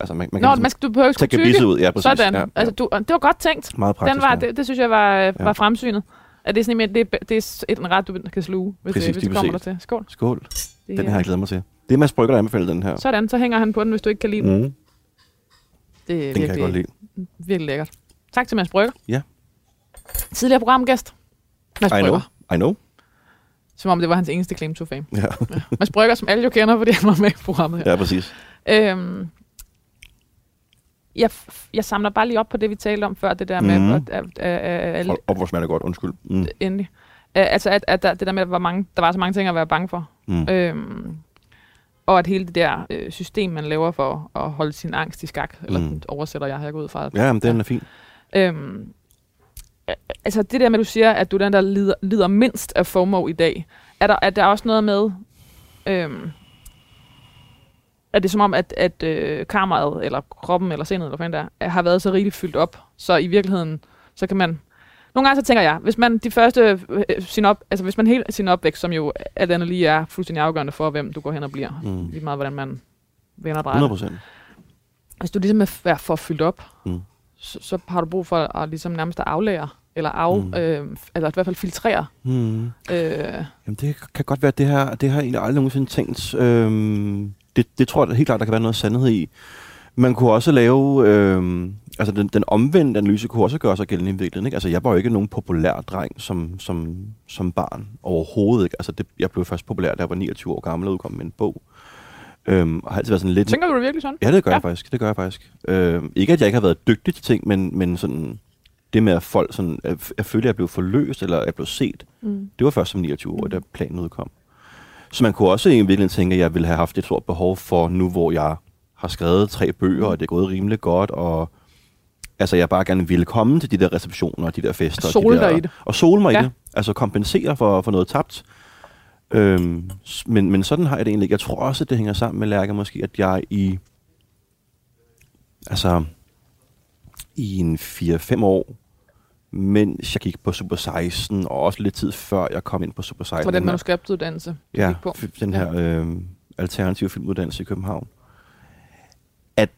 Altså, man, man Nå, kan man skal, du behøver ikke tykke. ud. Ja, præcis. Sådan. Ja, Ja. Altså, du, det var godt tænkt. meget praktisk. Den var, ja. det, det synes jeg var, var Ja. fremsynet. At det er sådan en, det, er- det er et- en ret, du kan sluge, hvis, Præcis, det, hvis lige det kommer der til. Skål. Skål. Det, Den har jeg glædet mig til. Det er Mads Brygger, der anbefaler den her. Sådan, så hænger han på den, hvis du ikke kan lide den. Mm, Det er den kan jeg godt virkelig, lide. virkelig lækkert. Tak til Mads Brygger. Ja. Tidligere programgæst. Mads. Brygger. I know. Som om det var hans eneste claim to fame. Ja, Mads Brygger, som alle jo kender, fordi han var med i programmet her. ja præcis. Øhm, jeg, jeg samler bare lige op på det, vi talte om før, det der med, Mhm. at, at, at, at, at Hold op, hvor smager det godt. Undskyld. Mm. endelig. Øh, altså, at, at der, det der med, at hvor mange, der var så mange ting at være bange for. Mm. Øhm, og at hele det der øh, system, man laver for at holde sin angst i skak, eller Mm. mm. oversætter jeg, jeg går ud fra. Ja, men den er fin. Øhm, altså det der med, at du siger, at du er den, der lider, lider mindst af FOMO i dag. Er der, er der også noget med, øhm, er det som om, at, at øh, kammeret, eller kroppen, eller sindet, eller hvad fanden der, har været så rigeligt fyldt op, så i virkeligheden, så kan man... Nogle gange så tænker jeg, hvis man de første, øh, sin op, altså hvis man hele sin opvækst, som jo alt andet lige er fuldstændig afgørende for, hvem du går hen og bliver, Mm. lige meget hvordan man vender og drejer 100 det. procent. Hvis du ligesom er er for fyldt op, Mm. Så, så har du brug for at ligesom nærmest at aflære, eller af, Mm. øh, eller i hvert fald filtrere. Mm. Øh, Jamen, det kan godt være, at det her, det har egentlig aldrig nogensinde tænkt. Øhm, det, det tror jeg helt klart, der kan være noget sandhed i. Man kunne også lave, øhm, altså den, den omvendte analyse kunne også gøre sig gældende i virkeligheden. Ikke? Altså jeg var jo ikke nogen populær dreng som, som, som barn overhovedet. Ikke? Altså det, jeg blev først populær, da jeg var 29 år gammel og udkom med en bog. Øhm, og har altid været sådan lidt... tænker du det virkelig sådan? Ja, det gør Ja. jeg faktisk. Det gør jeg faktisk. Øh, ikke at jeg ikke har været dygtig til ting, men, men sådan, det med at folk sådan, at jeg følte, at jeg blev forløst, eller at jeg blev set, Mm. det var først som 29 år, da planen udkom. Så man kunne også i virkeligheden tænke, at jeg ville have haft et stort behov for, nu hvor jeg har skrevet tre bøger, og det er gået rimelig godt, og altså jeg bare gerne ville komme til de der receptioner, og de der fester. og Sole de der, dig i det. Og sole mig ja. i det. Altså kompensere for, for noget tabt. Øhm, men, men sådan har jeg det egentlig ikke. Jeg tror også, at det hænger sammen med Lærke måske, at jeg i altså i en 4-5 år, mens jeg gik på Super 16, og også lidt tid før jeg kom ind på Super 16. For den her- manuskriptuddannelse, du ja, gik på. den her øh, alternative filmuddannelse i København. At,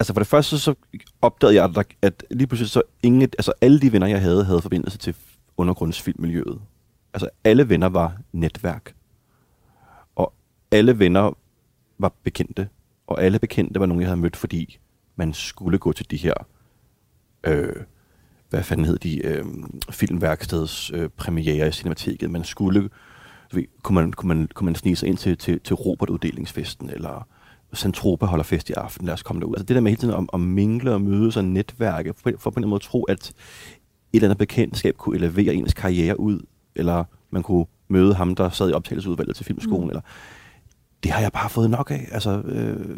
altså for det første så opdagede jeg, at, at lige pludselig så ingen, altså alle de venner, jeg havde, havde forbindelse til undergrundsfilmmiljøet. Altså alle venner var netværk. Og alle venner var bekendte. Og alle bekendte var nogen, jeg havde mødt, fordi man skulle gå til de her øh, hvad fanden hed de, øh, filmværksteds øh, premiere i Cinemateket. Man skulle, så ved, kunne man, kunne man, kunne man snige sig ind til, til, til Robert-uddelingsfesten, eller Centropa holder fest i aften, lad os komme derud. Altså det der med hele tiden at, at mingle og mødes og netværke, for, for på en måde at tro, at et eller andet bekendtskab kunne elevere ens karriere ud, eller man kunne møde ham, der sad i optagelsesudvalget til filmskolen, mm. eller det har jeg bare fået nok af. Altså, øh,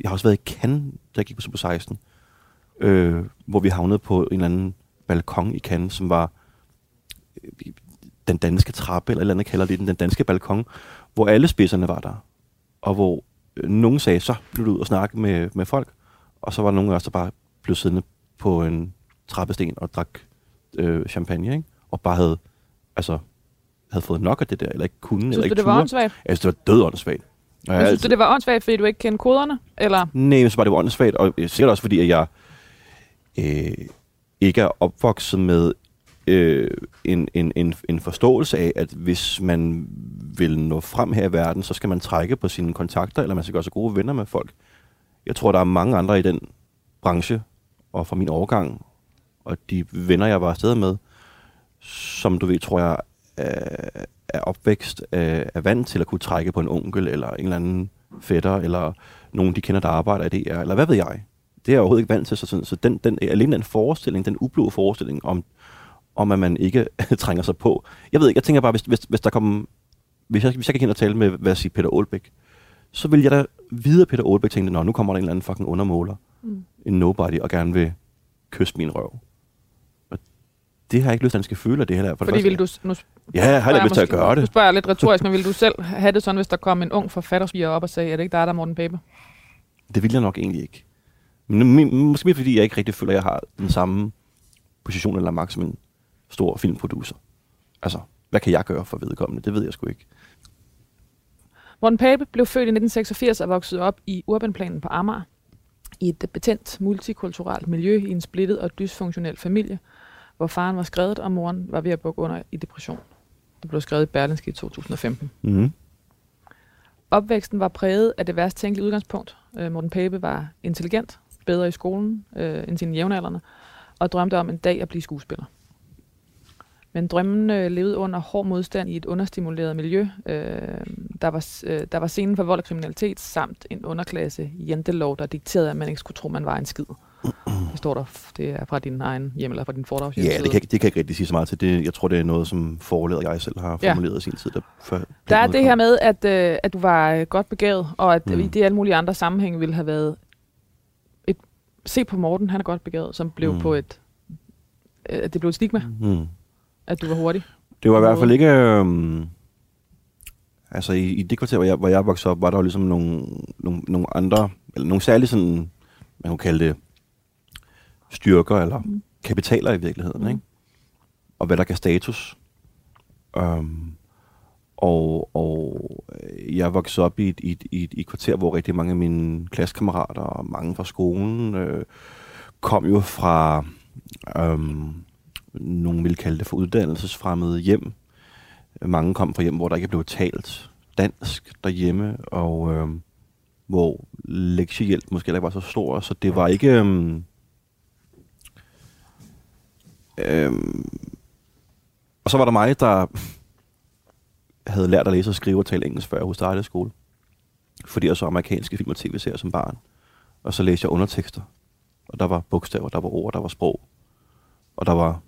jeg har også været i Cannes, da jeg gik på Super 16, øh, hvor vi havnede på en eller anden balkon i Cannes, som var øh, den danske trappe, eller et eller andet kalder det den, den danske balkon, hvor alle spidserne var der. Og hvor øh, nogen sagde, så blev du ud og snakke med, med folk, og så var der nogen af os, der bare blev siddende på en trappesten og drak øh, champagne, ikke? og bare havde, altså, havde fået nok af det der, eller ikke kunne, eller Synes du, ikke det var åndssvagt? Jeg synes, det var dødåndssvagt. Og jeg synes du, det var åndssvagt, fordi du ikke kendte koderne? Eller? Nej, jeg synes bare, det var åndssvagt, og øh, sikkert også fordi, at jeg øh, ikke er opvokset med øh, en, en, en, en forståelse af, at hvis man vil nå frem her i verden, så skal man trække på sine kontakter, eller man skal gøre sig gode venner med folk. Jeg tror, der er mange andre i den branche, og fra min overgang, og de venner, jeg var afsted med, som du ved, tror jeg, er, er opvækst af, er vant til at kunne trække på en onkel, eller en eller anden fætter, eller nogen, de kender, der arbejder i DR, eller hvad ved jeg. Det er jeg overhovedet ikke vant til, så, sådan, så den, den, alene den forestilling, den ublu forestilling om, om, at man ikke trænger sig på. Jeg ved ikke, jeg tænker bare, hvis, hvis, hvis der kom, hvis jeg, hvis jeg gik ind og tale med, hvad siger Peter Aalbæk, så vil jeg da videre Peter Aalbæk tænkte, nå, nu kommer der en eller anden fucking undermåler, Mm. en nobody, og gerne vil kysse min røv. Det har jeg ikke lyst til, at han skal føle, at det her er. For Fordi vil du... Nu Ja, jeg har spørger lidt lyst til at gøre Nu det. spørger jeg lidt retorisk, men vil du selv have det sådan, hvis der kom en ung forfatterspiger op og sagde, er det ikke dig, der er Morten Pape? Det vil jeg nok egentlig ikke. Men måske mere fordi jeg ikke rigtig føler, at jeg har den samme position eller magt som en stor filmproducer. Altså, hvad kan jeg gøre for vedkommende? Det ved jeg sgu ikke. Morten Pape blev født i 1986 og voksede op i Urbanplanen på Amager. I et betændt multikulturelt miljø i en splittet og dysfunktionel familie, hvor faren var skrevet, og moren var ved at bukke under i depression. Det blev skrevet i Berlinske i 2015. Mm-hmm. Opvæksten var præget af det værst tænkelige udgangspunkt. Øh, Morten Pape var intelligent, bedre i skolen øh, end sine jævnaldrende, og drømte om en dag at blive skuespiller. Men drømmen øh, levede under hård modstand i et understimuleret miljø. Øh, der, var, øh, der var scenen for vold og kriminalitet, samt en underklasse jentelov, der dikterede, at man ikke skulle tro, man var en skid. Det står der, det er fra din egen hjem, eller fra din foredrags Ja, det kan, det kan jeg ikke rigtig sige så meget til. Det, jeg tror, det er noget, som forlader jeg selv har Ja. formuleret i sin tid. Der, før Der er det udkom. her med, at, øh, at du var øh, godt begavet, og at Mm. i det alle mulige andre sammenhænge ville have været et... Se på Morten, han er godt begavet, som blev Mm. på et... Øh, at det blev et stigma, Mm. at du var hurtig. Det var i hvert fald ikke... Øhm, altså i, i det kvarter, hvor jeg, hvor jeg voksede op, var der jo ligesom nogle, nogle, nogle andre, eller nogle særlige sådan, man kunne kalde det styrker, eller Mm. kapitaler i virkeligheden, Mm. ikke? Og hvad der gav status. Um, og, og øh, jeg voksede op i et, i, et, i, et, i et kvarter, hvor rigtig mange af mine klassekammerater og mange fra skolen øh, kom jo fra øhm, nogen ville kalde det for uddannelsesfremmede hjem. Mange kom fra hjem, hvor der ikke blev talt dansk derhjemme, og øhm, hvor lektiehjælp måske heller ikke var så stor, så det var ikke... Øhm, øhm, og så var der mig, der havde lært at læse og skrive og tale engelsk, før jeg hos startede skole. Fordi jeg så amerikanske film og tv-serier som barn. Og så læste jeg undertekster. Og der var bogstaver, der var ord, der var sprog. Og der var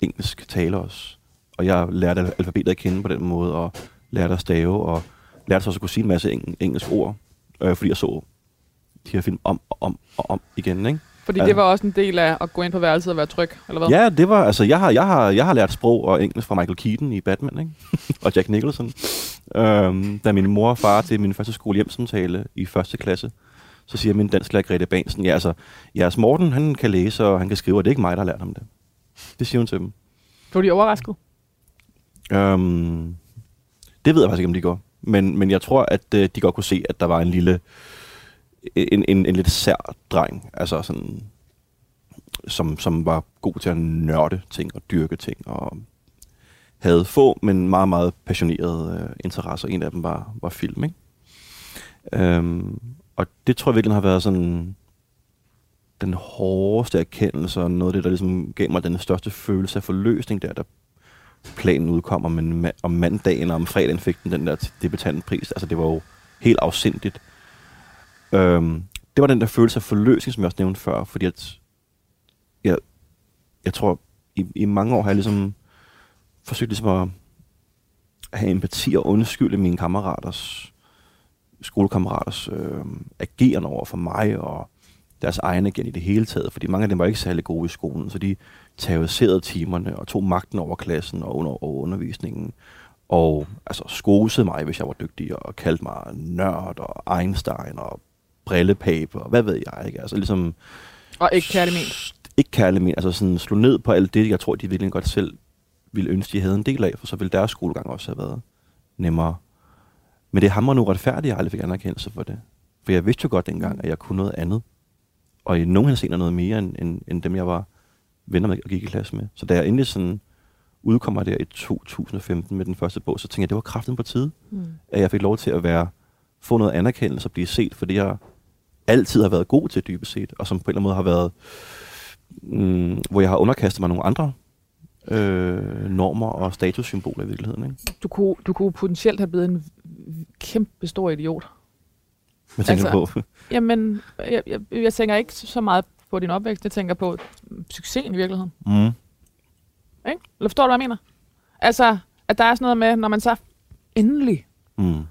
engelsk tale også. Og jeg lærte alfabetet at kende på den måde, og lærte at stave, og lærte så også at kunne sige en masse eng- engelsk ord, øh, fordi jeg så de her film om og om og om igen, ikke? Fordi Ja. det var også en del af at gå ind på værelset og være tryg, eller hvad? Ja, det var, altså, jeg har, jeg har, jeg har lært sprog og engelsk fra Michael Keaton i Batman, ikke? og Jack Nicholson. Øhm, da min mor og far til min første skole hjemsamtale i første klasse, så siger min dansklærer Grete Bansen, ja, altså, jeres Morten, han kan læse, og han kan skrive, og det er ikke mig, der har lært ham det. Det siger hun til dem. Blev de overrasket? Øhm, det ved jeg faktisk ikke, om de går. Men, men jeg tror, at øh, de godt kunne se, at der var en lille, en, en, en lidt sær dreng, altså sådan, som, som var god til at nørde ting og dyrke ting, og havde få, men meget, meget passionerede øh, interesser. En af dem var, var film, ikke? Øhm, og det tror jeg virkelig har været sådan den hårdeste erkendelse, og noget af det, der ligesom gav mig den største følelse af forløsning der, der planen udkommer, men om mandagen og om fredagen fik den den der debutantpris. Altså det var jo helt afsindigt. Øhm, det var den der følelse af forløsning, som jeg også nævnte før, fordi at jeg, jeg tror, i, i mange år har jeg ligesom forsøgt ligesom at have empati og undskylde mine kammeraters, skolekammeraters øh, ageren over for mig, og deres egne igen i det hele taget, fordi mange af dem var ikke særlig gode i skolen, så de terroriserede timerne og tog magten over klassen og under over undervisningen. Og altså skosede mig, hvis jeg var dygtig, og kaldte mig nørd og Einstein og brillepape og hvad ved jeg, ikke? Altså ligesom... Og ikke kærlig ment. Ikke kærlig ment, altså sådan slå ned på alt det, jeg tror, de virkelig godt selv ville ønske, de havde en del af, for så ville deres skolegang også have været nemmere. Men det hammer nu retfærdigt, at jeg aldrig fik anerkendelse for det. For jeg vidste jo godt dengang, at jeg kunne noget andet. Og i nogen henseender noget mere, end, end, end dem, jeg var venner med og gik i klasse med. Så da jeg endelig sådan udkommer der i 2015 med den første bog, så tænkte jeg, at det var kraften på tide, Mm. at jeg fik lov til at være, få noget anerkendelse og blive set, fordi jeg altid har været god til dybest set, og som på en eller anden måde har været, mm, hvor jeg har underkastet mig nogle andre øh, normer og statussymboler i virkeligheden. Ikke? Du, kunne, du kunne potentielt have blevet en kæmpe stor idiot. Hvad tænker Altså- du på? Jamen, jeg, jeg, jeg tænker ikke så meget på din opvækst, jeg tænker på succesen i virkeligheden. Mm. Ikke? Eller forstår du, hvad jeg mener? Altså, at der er sådan noget med, når man så endelig Mm.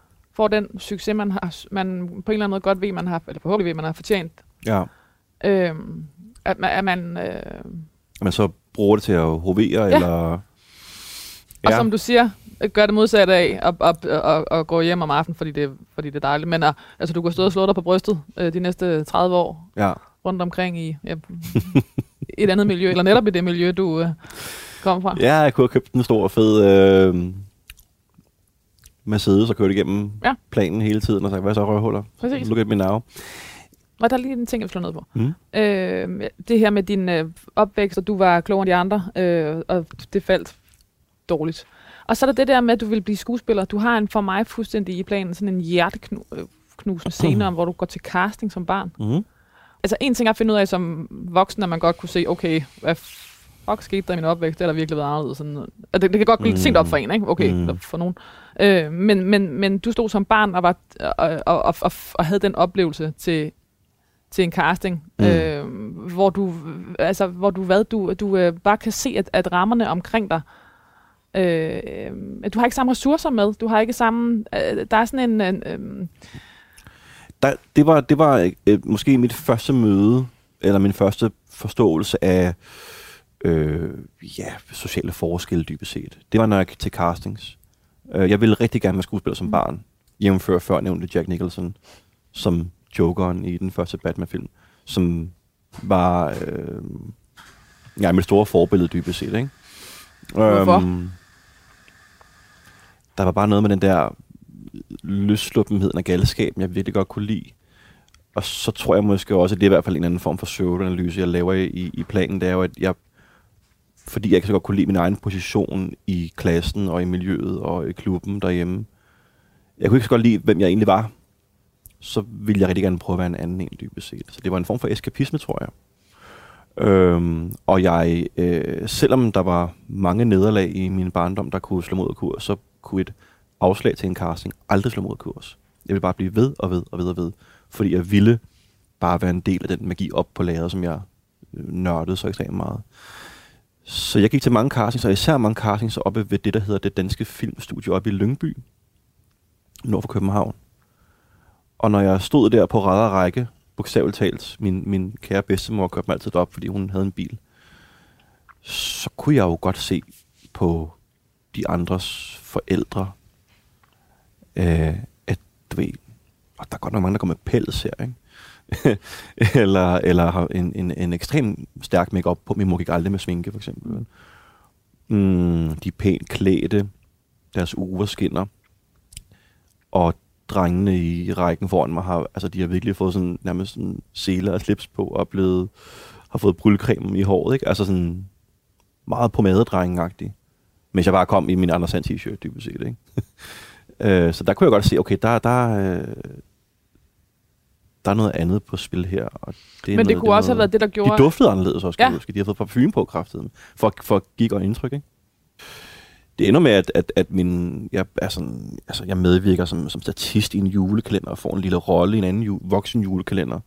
Får den succes, man, har, man på en eller anden måde godt ved, man har, eller forhåbentlig ved, man har fortjent. Ja. Øh, at, man- at man, øh, At man så bruger det til at hovere, Ja. eller... Og som du siger, gør det modsatte af at, at, at, at gå hjem om aftenen, fordi det, fordi det er dejligt. Men uh, altså, du kan stå og slå dig på brystet øh, de næste 30 år Ja. rundt omkring i ja, et andet miljø, eller netop i det miljø, du øh, kom fra. ja, jeg kunne have købt en stor, fed øh, Mercedes og kørt igennem Ja. planen hele tiden, og sagt, hvad så røvhuller? Præcis. Look at me now. Og der er lige en ting, jeg vil slå ned på. Mm. Øh, det her med din øh, opvækst, og du var klogere end de andre, øh, og det faldt dårligt. Og så er der det der med, at du vil blive skuespiller. Du har en for mig fuldstændig i planen sådan en hjerteknusende scene om, hvor du går til casting som barn. Mm. Altså en ting er at finde ud af som voksen, at man godt kunne se, okay, hvad fuck skete der i min opvækst, det har virkelig været anderledes. Sådan, og det, det kan godt blive Mm. sent op for en, ikke? Okay, mm. for nogen. Øh, men, men, men du stod som barn og, var, og, og, og, og, og havde den oplevelse til, til en casting, Mm. øh, hvor du, altså, hvor du, hvad, du, du øh, bare kan se, at, at rammerne omkring dig, øh, at du har ikke samme ressourcer med, du har ikke samme, øh, der er sådan en, en øh, Der, det var, det var øh, måske mit første møde, eller min første forståelse af øh, ja, sociale forskelle dybest set. Det var, når jeg gik til castings. Øh, jeg ville rigtig gerne være skuespiller som barn, jævnfør før nævnte Jack Nicholson, som Jokeren i den første Batman-film, som var øh, ja, mit store forbillede dybest set. Ikke? Hvorfor? Øhm, der var bare noget med den der løssluppenheden og galskaben, jeg virkelig godt kunne lide. Og så tror jeg måske også, at det er i hvert fald en anden form for pseudoanalyse, jeg laver i, i planen, det er jo, at jeg, fordi jeg ikke så godt kunne lide min egen position i klassen og i miljøet og i klubben derhjemme, jeg kunne ikke så godt lide, hvem jeg egentlig var, så ville jeg rigtig gerne prøve at være en anden en dybest set. Så det var en form for eskapisme, tror jeg. Øhm, og jeg, øh, selvom der var mange nederlag i min barndom, der kunne slå mod kurs, så kunne et afslag til en casting aldrig slå mod kurs. Jeg ville bare blive ved og ved og ved og ved, fordi jeg ville bare være en del af den magi op på lageret, som jeg øh, nørdede så ekstremt meget. Så jeg gik til mange castings, og især mange castings oppe ved det, der hedder det danske filmstudie oppe i Lyngby, nord for København. Og når jeg stod der på ræd og række, bogstaveligt talt, min, min kære bedstemor kørte mig altid op, fordi hun havde en bil, så kunne jeg jo godt se på de andres forældre, øh, at du ved, og der er godt nok mange, der går med pels her, ikke? eller, eller har en, en, en ekstrem stærk makeup på. Min mor gik aldrig med sminke, for eksempel. Mm, de er pænt klædte, deres uger skinner, og drengene i rækken foran mig har, altså de har virkelig fået sådan nærmest sådan seler og slips på, og blevet, har fået bryllecreme i håret, ikke? Altså sådan meget pomadedrengagtig. Mens jeg bare kom i min Anders Sand t-shirt, dybest set, ikke? Øh, så der kunne jeg godt se, okay, der, der, øh, der er noget andet på spil her. Og det er men det noget, kunne også have noget, været det, der gjorde... De duftede anderledes også, skal Ja. huske. De har fået parfume på kraftet, for, for at give godt indtryk, ikke? Det ender med, at, at, at min, jeg, er sådan, altså, jeg medvirker som, som statist i en julekalender, og får en lille rolle i en anden ju, voksen julekalender.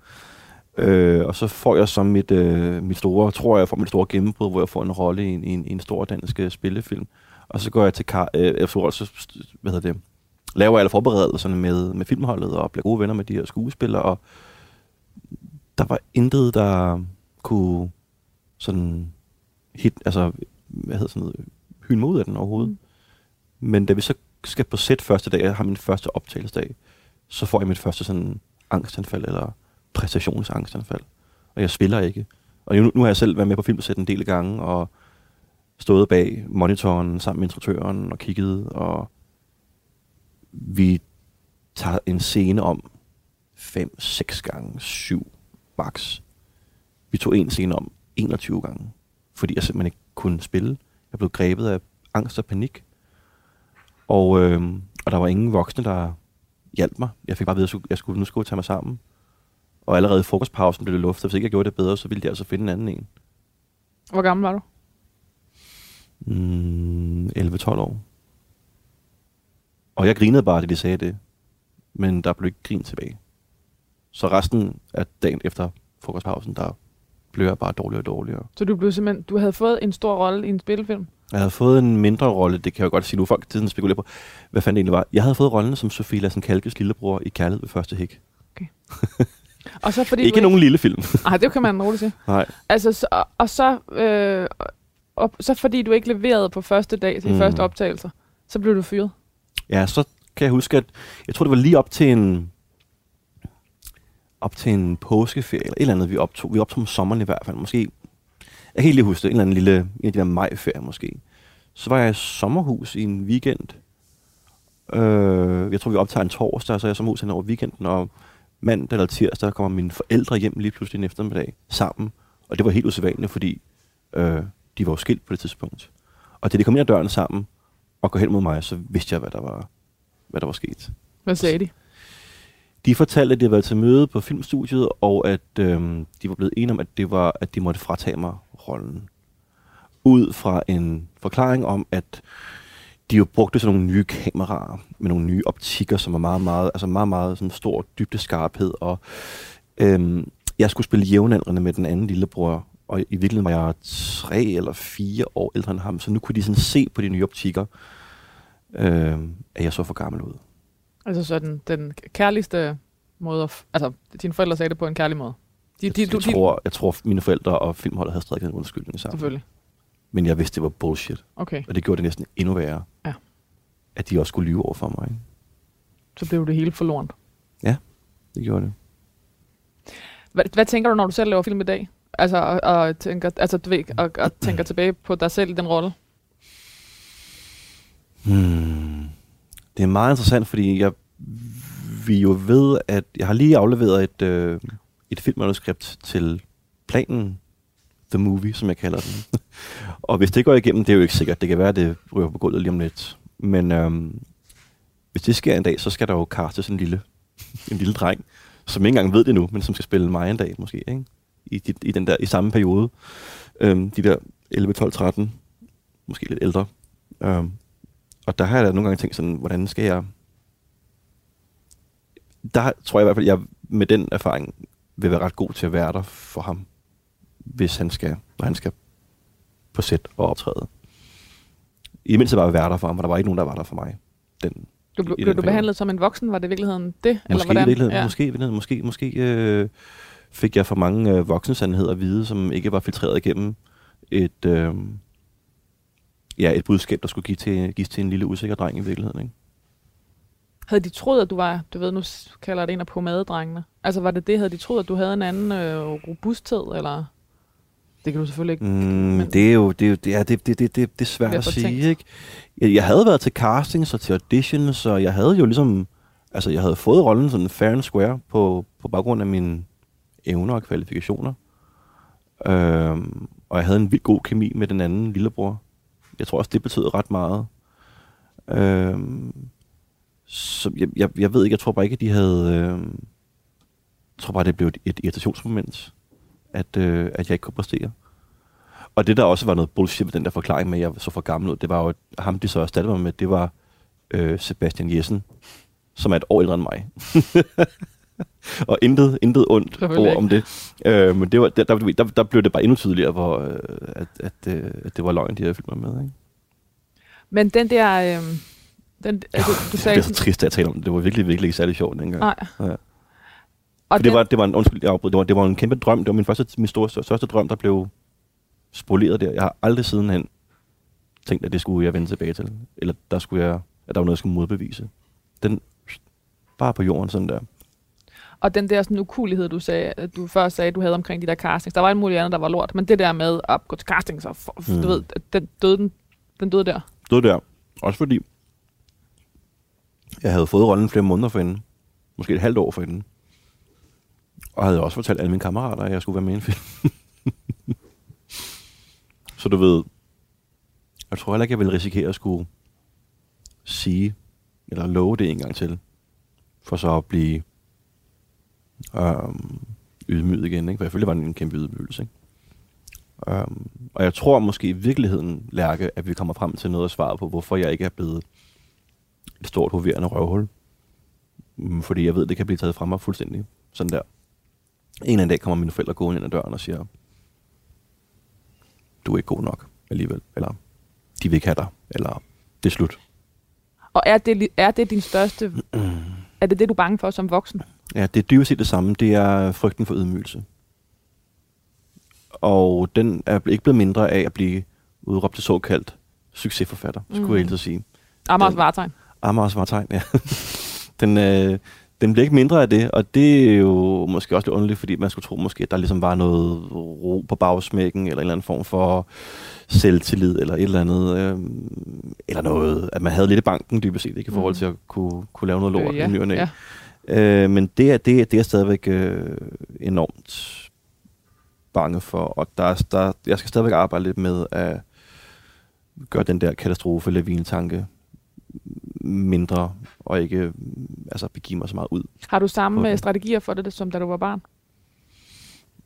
Øh, og så får jeg som mit, øh, mit store, tror jeg, får mit store gennembrud, hvor jeg får en rolle i en, i en, i en stor dansk øh, spillefilm. Og så går jeg til, kar, øh, så, hvad hedder det, laver alle forberedelserne med, med filmholdet, og bliver gode venner med de her skuespillere, og der var intet, der kunne sådan hit, altså, hvad hedder sådan noget, hyne mig ud af den overhovedet. Mm. Men da vi så skal på sæt første dag, jeg har min første optagelsesdag, så får jeg mit første sådan angstanfald, eller præstationsangstanfald. Og jeg spiller ikke. Og nu, nu har jeg selv været med på filmsæt en del gange, og stået bag monitoren sammen med instruktøren og kigget, og vi tager en scene om 5, 6 gange, 7 max. Vi tog en scene om 21 gange, fordi jeg simpelthen ikke kunne spille. Jeg blev grebet af angst og panik. Og, øh, og der var ingen voksne, der hjalp mig. Jeg fik bare at vide, at jeg skulle, nu skulle tage mig sammen. Og allerede i frokostpausen blev det luftet. Hvis ikke jeg gjorde det bedre, så ville jeg altså finde en anden en. Hvor gammel var du? Mm, 11-12 år. Og jeg grinede bare, da de sagde det. Men der blev ikke grin tilbage. Så resten af dagen efter frokostpausen, der blev jeg bare dårligere og dårligere. Så du blev simpelthen, du havde fået en stor rolle i en spillefilm, Jeg havde fået en mindre rolle, det kan jeg jo godt sige nu. Folk tiden spekulerer på, hvad fanden det egentlig var. Jeg havde fået rollen som Sofie Lassen Kalkes lillebror i Kærlighed ved første hik. Og så fordi Ikke nogen lille film. Nej, det kan man roligt sige. Nej. Altså, så, og, så, øh, og, så fordi du ikke leverede på første dag til Mm. første optagelser, så blev du fyret. Ja, så kan jeg huske, at jeg tror, det var lige op til en op til en påskeferie, eller et eller andet, vi optog. Vi optog om sommeren i hvert fald, måske. Jeg kan helt lige huske det, en eller anden lille, en af de der majferie måske. Så var jeg i sommerhus i en weekend. Øh, jeg tror, vi optager en torsdag, så er jeg i sommerhus hen over weekenden, og mandag eller tirsdag, kommer mine forældre hjem lige pludselig en eftermiddag sammen. Og det var helt usædvanligt, fordi øh, de var jo skilt på det tidspunkt. Og da de kom ind ad døren sammen og går hen mod mig, så vidste jeg, hvad der var, hvad der var sket. Hvad sagde de? De fortalte, at de havde været til møde på filmstudiet, og at øhm, de var blevet enige om, at, det var, at de måtte fratage mig rollen. Ud fra en forklaring om, at de jo brugte sådan nogle nye kameraer med nogle nye optikker, som var meget, meget, altså meget, meget sådan stor dybde skarphed. Og øhm, jeg skulle spille jævnaldrende med den anden lillebror, og i virkeligheden var jeg tre eller fire år ældre end ham, så nu kunne de sådan se på de nye optikker, øhm, at jeg så for gammel ud. Altså sådan den kærligste måde at... Altså, dine forældre sagde det på en kærlig måde. De, de, jeg, du, jeg, tror, jeg tror, mine forældre og filmholdet havde strikket en undskyldning sammen. selvfølgelig. Men jeg vidste, det var bullshit. Okay, Og det gjorde det næsten endnu værre. Ja. At de også skulle lyve over for mig. Ikke? så blev det hele forlorent. Det gjorde det. Hvad, hvad tænker du, når du selv laver film i dag? Altså, og, og, tænker, altså, du ved, og, og tænker tilbage på dig selv i den rolle? Hmm. Det er meget interessant, fordi jeg, vi jo ved, at jeg har lige afleveret et, øh, et filmmanuskript til planen The Movie, som jeg kalder den. og hvis det går igennem, det er jo ikke sikkert. Det kan være, at det ryger på gulvet lige om lidt. Men øhm, hvis det sker en dag, så skal der jo castes en lille, en lille dreng, som ikke engang ved det nu, men som skal spille mig en dag måske, ikke? I, i, i, den der, i samme periode. Øhm, de der 11, 12, 13, måske lidt ældre. Øhm, og der har jeg da nogle gange tænkt sådan, hvordan skal jeg... Der tror jeg i hvert fald, at jeg med den erfaring vil være ret god til at være der for ham, hvis han skal, når han skal på sæt og optræde. I det mindste bare være der for ham, og der var ikke nogen, der var der for mig. Den, Du, blev, blev du periode. behandlet som en voksen? Var det i virkeligheden det? Måske i virkeligheden, ja. måske, i virkeligheden, måske, måske øh, fik jeg for mange øh, voksensandheder at vide, som ikke var filtreret igennem et, øh, ja, et budskab, der skulle give til, gives til en lille usikker dreng i virkeligheden. Ikke? Havde de troet, at du var, du ved, nu kalder jeg det en af pomadedrengene. Altså var det det, havde de troet, at du havde en anden øh, robusthed, eller? Det kan du selvfølgelig ikke. Mm, Men- det er jo det, er jo- det, er, det, det, det, det, det er svært at sige. Ikke? Jeg, jeg havde været til castings og til auditions, og jeg havde jo ligesom, altså jeg havde fået rollen sådan fair and square på, på baggrund af mine evner og kvalifikationer. Øhm, og jeg havde en vild god kemi med den anden lillebror. Jeg tror også, det betød ret meget. Øhm, så jeg, jeg, jeg ved ikke, jeg tror bare ikke, at de havde... Øhm, jeg tror bare, det blev et, et irritationsmoment, at, øh, at jeg ikke kunne præstere. Og det, der også var noget bullshit med den der forklaring med, at jeg så for gammel ud, det var jo, at ham, de så erstattede mig med, det var øh, Sebastian Jessen, som er et år ældre end mig. og intet, intet ondt ord om det. Øh, men det var, der, der, der, der blev det bare endnu tydeligere, hvor, øh, at, at, øh, at det var løgn, de havde filmet med. Ikke? Men den der... Øh, den, altså, du det sagde bliver så trist, at jeg taler om det. Det var virkelig, virkelig ikke særlig sjovt dengang. Nej. Ja. Og det var, det var en, undskyld, jeg afbryder, det var, det var en kæmpe drøm. Det var min første, min store, største drøm, der blev spoleret der. Jeg har aldrig sidenhen tænkt, at det skulle jeg vende tilbage til. Eller der skulle jeg, at der var noget, jeg skulle modbevise. Den bare på jorden sådan der. Og den der sådan ukulighed, du sagde, at du først sagde, du havde omkring de der castings. Der var alt muligt andet, der var lort. Men det der med at gå til castings, og for, mm. Du ved, den døde, den, den døde der. Stod der. Også fordi, jeg havde fået rollen flere måneder for hende. Måske et halvt år for hende. Og havde også fortalt alle mine kammerater, at jeg skulle være med i en film. så du ved, jeg tror heller ikke, jeg ville risikere at skulle sige, eller love det en gang til, for så at blive øhm, ydmyget igen. Ikke? For selvfølgelig var det en kæmpe ydmygelse. Ikke? Um, og jeg tror måske i virkeligheden, Lærke, at vi kommer frem til noget at svare på, hvorfor jeg ikke er blevet et stort hoverende røvhul. Mm, Fordi jeg ved, det kan blive taget fra mig fuldstændig. Sådan der. En eller anden dag kommer mine forældre gående ind ad døren og siger, du er ikke god nok alligevel. Eller, de vil ikke have dig, eller det er slut. Og er det, er det din største... er det det, du er bange for som voksen? Ja, det er dybest set det samme. Det er frygten for ydmygelse. Og den er ikke blevet mindre af at blive udråbt til såkaldt succesforfatter, skulle Mm. jeg helt sige. Amars varetegn. Amars var tegn, ja. den, øh, den bliver ikke mindre af det, og det er jo måske også lidt underligt, fordi man skulle tro måske, at der ligesom var noget ro på bagsmækken, eller en eller anden form for selvtillid, eller et eller andet, øh, eller noget, at man havde lidt i banken dybest set, ikke, i forhold Mm. til at kunne, kunne lave noget lort Øh, i ja, ny og næ. ja. Øh, men det er, det, er- det er jeg stadigvæk øh, enormt bange for, og der, er- der, jeg skal stadigvæk arbejde lidt med at gøre den der katastrofe tanke mindre, og ikke øh, altså, begive mig så meget ud. Har du samme Okay. okay. strategier for det, som da du var barn?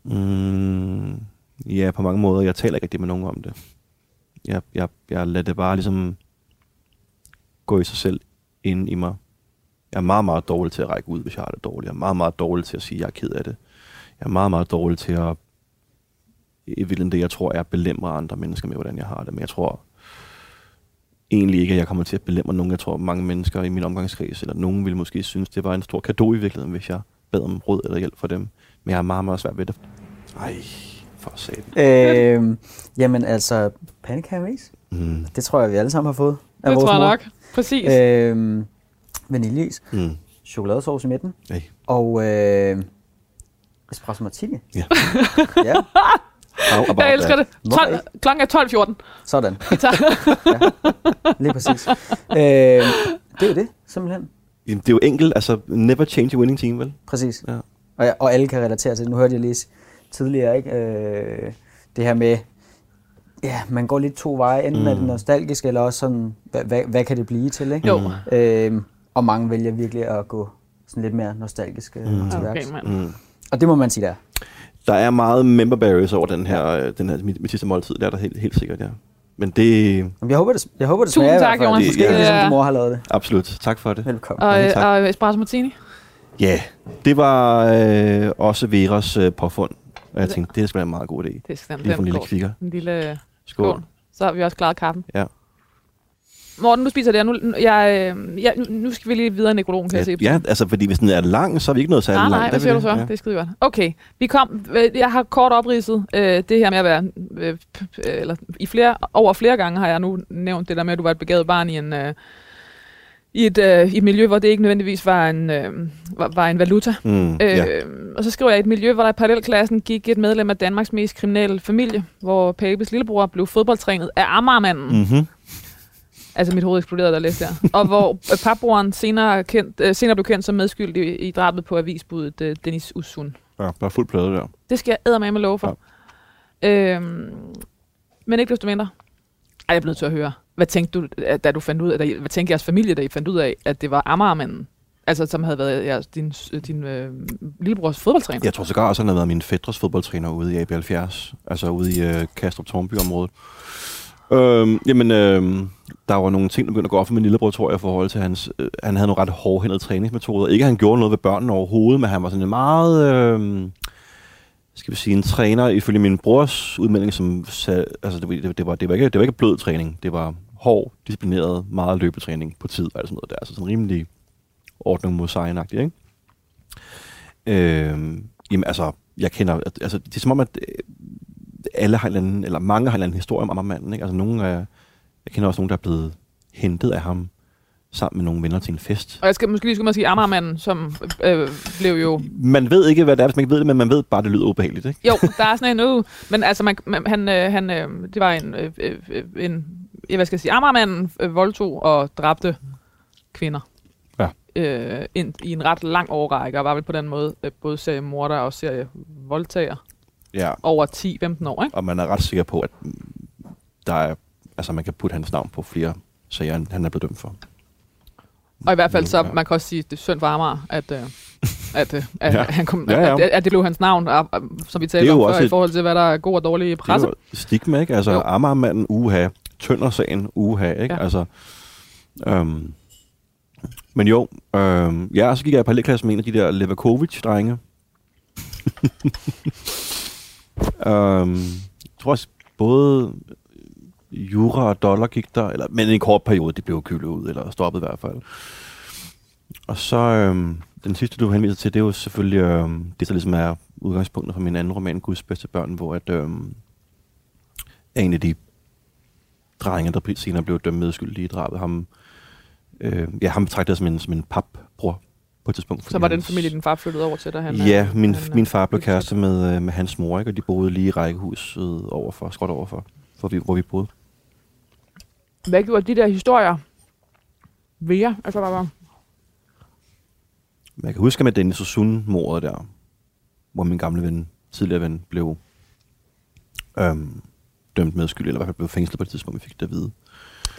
Mm, ja, på mange måder. Jeg taler ikke rigtig med nogen om det. Jeg, jeg, jeg lader det bare ligesom gå i sig selv ind i mig. Jeg er meget, meget dårlig til at række ud, hvis jeg har det dårligt. Jeg er meget, meget dårlig til at sige, at jeg er ked af det. Jeg er meget, meget dårlig til at i virkeligheden det, jeg tror, er at belemre andre mennesker med, hvordan jeg har det. Men jeg tror egentlig ikke, at jeg kommer til at belemre nogen. Jeg tror, mange mennesker i min omgangskreds, eller nogen ville måske synes, det var en stor gave i virkeligheden, hvis jeg bad om råd eller hjælp for dem. Men jeg er meget, meget svært ved det. Ej, for satan. Øh, jamen altså, pandekageris. Mm. Det tror jeg, vi alle sammen har fået. af Det vores tror jeg mor. nok. Præcis. Øh. Vaniljeis, Mm. chokoladesauce i midten, Ej. og øh, espresso martini. Ja. ja, Jeg elsker that? det. 12, klokken er 12.14. sådan. Ja, lige præcis. øh, det er jo det, simpelthen. Jamen, det er jo enkelt. Altså, never change a winning team, vel? Præcis. Ja. Og, ja, og alle kan relatere til det. Nu hørte jeg lige tidligere, ikke? Øh, det her med, ja, man går lidt to veje. Enten mm. er det Mm. nostalgisk, eller også sådan, hvad, hvad, hvad kan det blive til, ikke? Jo. Mm. Øh, og mange vælger virkelig at gå sådan lidt mere nostalgisk øh, Mm. til Okay, værks. mand. Mm. Og det må man sige der. Der er meget member barriers over den her, ja. den her mit, mit sidste måltid. Det er der helt, helt sikkert, ja. Men det jeg håber, det, jeg håber, det Tusind smager i tak, hvert fald. Jonas. Måske Ja. ligesom Ja. din mor har lavet det. absolut. Tak for det. Velkommen. Og, Mange tak. og espresso martini. Ja, det var øh, også Veras øh, påfund. Og jeg tænkte, det skal være en meget god idé. Det skal Lige for en lille kvikker. En lille Skål. skål. Så har vi også klaret kaffen. Ja. Morten, nu spiser det. Nu, jeg, øh, jeg, nu- skal vi lige videre i nekrologen, kan jeg se. Ja, ja, altså fordi hvis den er lang, så er vi ikke noget særligt Nej, langt. nej, hvad vi siger du det? så? Ja. Det er skide godt. Okay, vi kom, øh, jeg har kort opridset øh, det her med at være, øh, eller i flere, over flere gange har jeg nu nævnt det der med, at du var et begavet barn i en, øh, i et, øh, i et miljø, hvor det ikke nødvendigvis var en, øh, var, var en valuta. Mm, Øh, ja. Og så skriver jeg, et miljø, hvor der i parallelklassen gik et medlem af Danmarks mest kriminelle familie, hvor Pabes lillebror blev fodboldtrænet af Amagermanden. Mm. Mm-hmm. Altså mit hoved eksploderede, der læste der. Og hvor øh, papbroren senere, kendt, øh, senere blev kendt som medskyldig i, i drabet på avisbuddet øh, Dennis Usun. Ja, der er fuld plade der. Det skal jeg med love for. Ja. Øhm, men ikke desto mindre. Ej, jeg er nødt til at høre. Hvad tænkte du, øh, da du fandt ud af, da I- hvad tænkte jeres familie, da I fandt ud af, at det var Amagermanden? Altså, som havde været jeres, din, din øh, lillebrors fodboldtræner? Jeg tror sågar også, han har været min fædres fodboldtræner ude i AB70. Altså ude i øh, Kastrup Tornby-området. Øhm, jamen, øhm, der var nogle ting, der begyndte at gå op for min lillebror, tror jeg, i forhold til hans... Øh, han havde nogle ret hårdhændede træningsmetoder. Ikke at han gjorde noget ved børnene overhovedet, men han var sådan en meget... Øh, skal vi sige, en træner, ifølge min brors udmelding, som sag, altså det, det, det, var, det, var ikke, det var ikke blød træning. Det var hård, disciplineret, meget løbetræning på tid og alt sådan noget der. Altså sådan rimelig ordning mod sejren ikke? Øh, jamen altså, jeg kender, altså det er som om, at øh, alle har en eller anden, eller mange har en eller anden historie om Ammermanden, ikke? Altså nogle af, jeg kender også nogen, der er blevet hentet af ham sammen med nogle venner til en fest. Og jeg skal måske lige skulle man sige Amagermanden, som øh, blev jo... Man ved ikke, hvad det er, hvis man ikke ved det, men man ved bare, at det lyder ubehageligt, ikke? Jo, der er sådan en... Uh, men altså, man, man, han, øh, han, øh, det var en... Øh, øh, en hvad skal jeg sige? Amagermanden øh, voldtog og dræbte kvinder. Ja. Øh, ind, I en ret lang årrække, og var vel på den måde øh, både serie morder og serie voldtager Ja. over 10-15 år, ikke? Og man er ret sikker på, at mm, der er, altså man kan putte hans navn på flere sager, end han er blevet dømt for. Og i hvert fald så, Ja. man kan også sige, det er synd for Amager, at, øh, at, øh, at, Ja. han kom, Ja, ja. At, at det blev hans navn, og, og, som vi talte om før, i forhold til, hvad der er god og dårlig presse. Det er stigma, ikke? Altså, Jo. Amagermanden, uha. Tøndersagen, uha, ikke? Ja. Altså, øhm, men jo, øhm, ja, så gik jeg i parallelklasse med en af de der Levakovic-drenge. øhm, jeg tror også, både jura og dollar gik der, eller, men i en kort periode, de blev kølet ud, eller stoppet i hvert fald. Og så øhm, den sidste, du henviser til, det er jo selvfølgelig øhm, det, der ligesom er udgangspunktet for min anden roman, Guds bedste børn, hvor at, øhm, en af de drenge, der senere blev dømt medskyldige i drabet, ham, øh, ja, ham betragtede jeg som en, som en papbror på et tidspunkt. Så var den familie, din far flyttede over til dig? Han, ja, min, han, min far blev kæreste med, øh, med hans mor, ikke? og de boede lige i rækkehuset overfor, skråt overfor, for vi, hvor vi boede. Hvad gjorde de der historier ved jer? Altså, hvad var jeg kan huske med Dennis Osun mordet der, hvor min gamle ven, tidligere ven, blev øhm, dømt med skyld, eller i hvert fald blev fængslet på det tidspunkt, vi fik det at vide.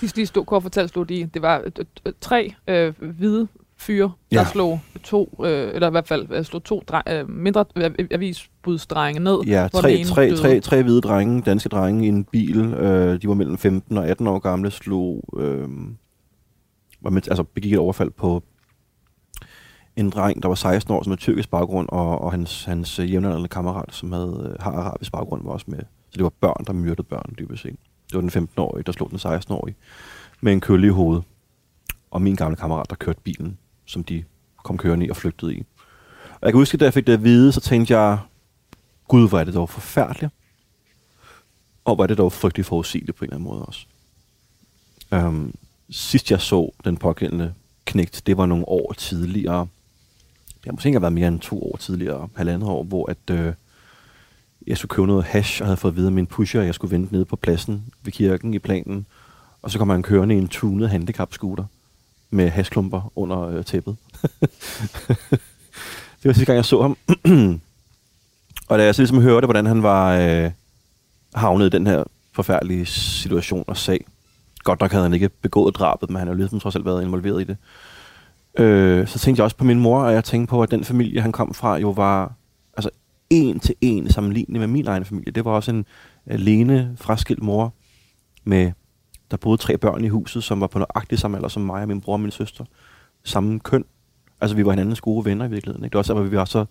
De, de stod, kort fortalt slog de, det var øh, øh, tre øh, hvide fyre, der Ja. slog to, øh, eller i hvert fald øh, slog to dre, øh, mindre øh, avisbudsdrenge ned. Ja, tre, tre, tre, tre hvide drenge, danske drenge i en bil. Øh, de var mellem 15 og 18 år gamle, slog, øh, var med, altså begik et overfald på en dreng, der var 16 år, som havde tyrkisk baggrund, og, og hans, hans jævnaldrende kammerat, som havde, øh, har arabisk baggrund, var også med. Så det var børn, der myrdede børn, dybest set. Det var den 15-årige, der slog den 16-årige med en kølle i hovedet. Og min gamle kammerat, der kørte bilen, som de kom kørende i og flygtede i. Og jeg kan huske, da jeg fik det at vide, så tænkte jeg, Gud, hvor er det dog forfærdeligt. Og hvor er det dog frygteligt forudsigeligt på en eller anden måde også. Um, sidst jeg så den pågældende knægt, det var nogle år tidligere. Det har måske ikke været mere end to år tidligere, halvandet år, hvor at, øh, jeg skulle købe noget hash, og havde fået at vide af min pusher, at jeg skulle vente nede på pladsen ved kirken i planen. Og så kom han kørende i en tunet handicap-scooter med hasklumper under øh, tæppet. det var sidste gang, jeg så ham. Og da jeg så ligesom hørte, hvordan han var øh, havnet i den her forfærdelige situation og sag, godt nok havde han ikke begået drabet, men han har jo ligesom trods alt været involveret i det, øh, så tænkte jeg også på min mor, og jeg tænkte på, at den familie, han kom fra, jo var altså en til en sammenlignende med min egen familie. Det var også en øh, alene fraskilt mor, med, der boede tre børn i huset, som var på nøjagtig samme alder som mig og min bror og min søster. Samme køn. Altså, vi var hinandens gode venner i virkeligheden. Ikke? Det var også, at vi var så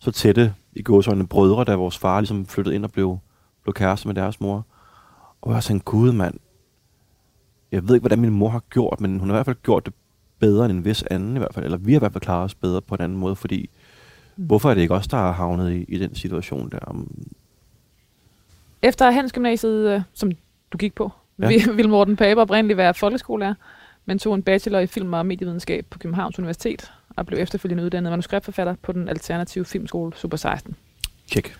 så tætte i gåsøjne brødre, da vores far ligesom flyttede ind og blev, blev kæreste med deres mor. Og jeg var sådan, gud mand, jeg ved ikke, hvordan min mor har gjort, men hun har i hvert fald gjort det bedre end en vis anden i hvert fald. Eller vi har i hvert fald klaret os bedre på en anden måde, fordi Mm. hvorfor er det ikke os, der har havnet i, i den situation der? Efter Handelsgymnasiet, øh, som du gik på, Ja. ville Morten Pape oprindeligt være folkeskolelærer, men tog en bachelor i film- og medievidenskab på Københavns Universitet og blev efterfølgende uddannet manuskriptforfatter på den alternative filmskole Super 16. Tjek.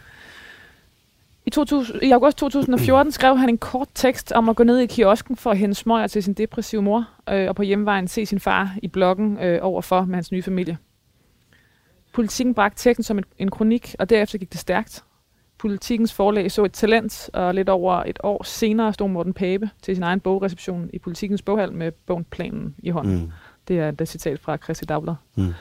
I, 2000, I august 2014 skrev han en kort tekst om at gå ned i kiosken for at hente smøger til sin depressive mor, øh, og på hjemvejen se sin far i bloggen øh, overfor med hans nye familie. Politikken bragte teksten som en, en kronik, og derefter gik det stærkt. Politikens forlag så et talent, og lidt over et år senere stod Morten Pape til sin egen bogreception i Politikens boghal med bogen Planen i hånden. Mm. Det er et citat fra Christi Dagblad. Mm.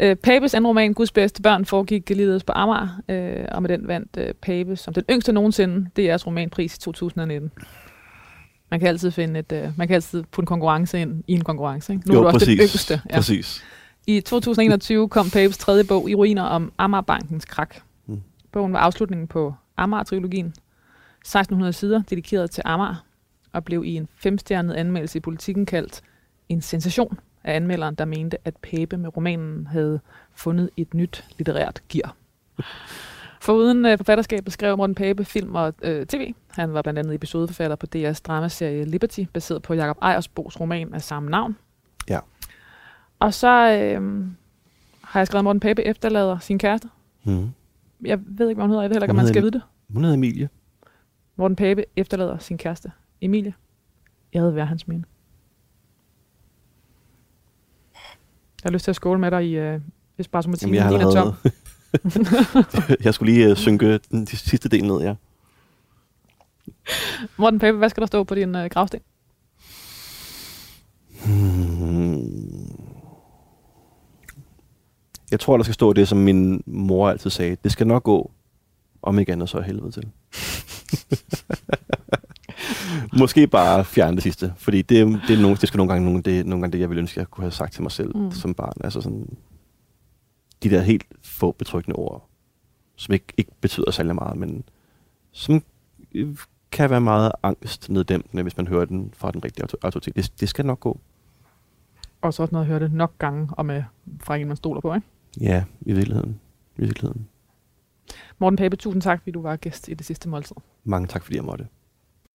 Øh, Papes anden roman, Guds bedste børn, foregik ligeledes på Amager, øh, og med den vandt øh, Pape som den yngste nogensinde DR's romanpris i 2019. Man kan altid finde et, øh, man kan altid putte en konkurrence ind i en konkurrence. Ikke? Nu er du også den yngste. Ja. Præcis. I 2021 kom Papes tredje bog i ruiner om Amagerbankens krak. Bogen var afslutningen på Amager-trilogien. 1600 sider dedikeret til Amager, og blev i en femstjernet anmeldelse i politikken kaldt en sensation af anmelderen, der mente, at Pape med romanen havde fundet et nyt litterært gear. Foruden øh, forfatterskabet skrev Morten Pape film og øh, tv. Han var blandt andet episodeforfatter på DR's dramaserie Liberty, baseret på Jakob Ejersbos roman af samme navn. Ja. Og så øh, har jeg skrevet, at Morten Pape efterlader sin kæreste. Mm. Jeg ved ikke, hvad hun hedder. Jeg ved heller ikke, om man skal vide det. Hun hedder Emilie. Morten Pape efterlader sin kæreste, Emilie. Jeg havde været hans minde. Jeg har lyst til at skåle med dig i øh, Espresso Martini. Jamen, jeg har Din tom. allerede... jeg skulle lige uh, synke den de sidste del ned, ja. Morten Pape, hvad skal der stå på din øh, gravsten? Hmm. Jeg tror, der skal stå det, som min mor altid sagde. Det skal nok gå, om ikke andet så er helvede til. Måske bare fjerne det sidste, fordi det, det, er nogle, det skal nogle gange, nogle, det, nogle gange det, jeg ville ønske, jeg kunne have sagt til mig selv Mm. som barn. Altså sådan, de der helt få betryggende ord, som ikke, ikke betyder særlig meget, men som øh, kan være meget angstneddæmpende, hvis man hører den fra den rigtige auto- autoritet. Det, det skal nok gå. Og så også noget at høre det nok gange, og med fra en, man stoler på, ikke? Ja, i virkeligheden. I virkeligheden. Morten Pape, tusind tak, fordi du var gæst i det sidste måltid. Mange tak, fordi jeg måtte.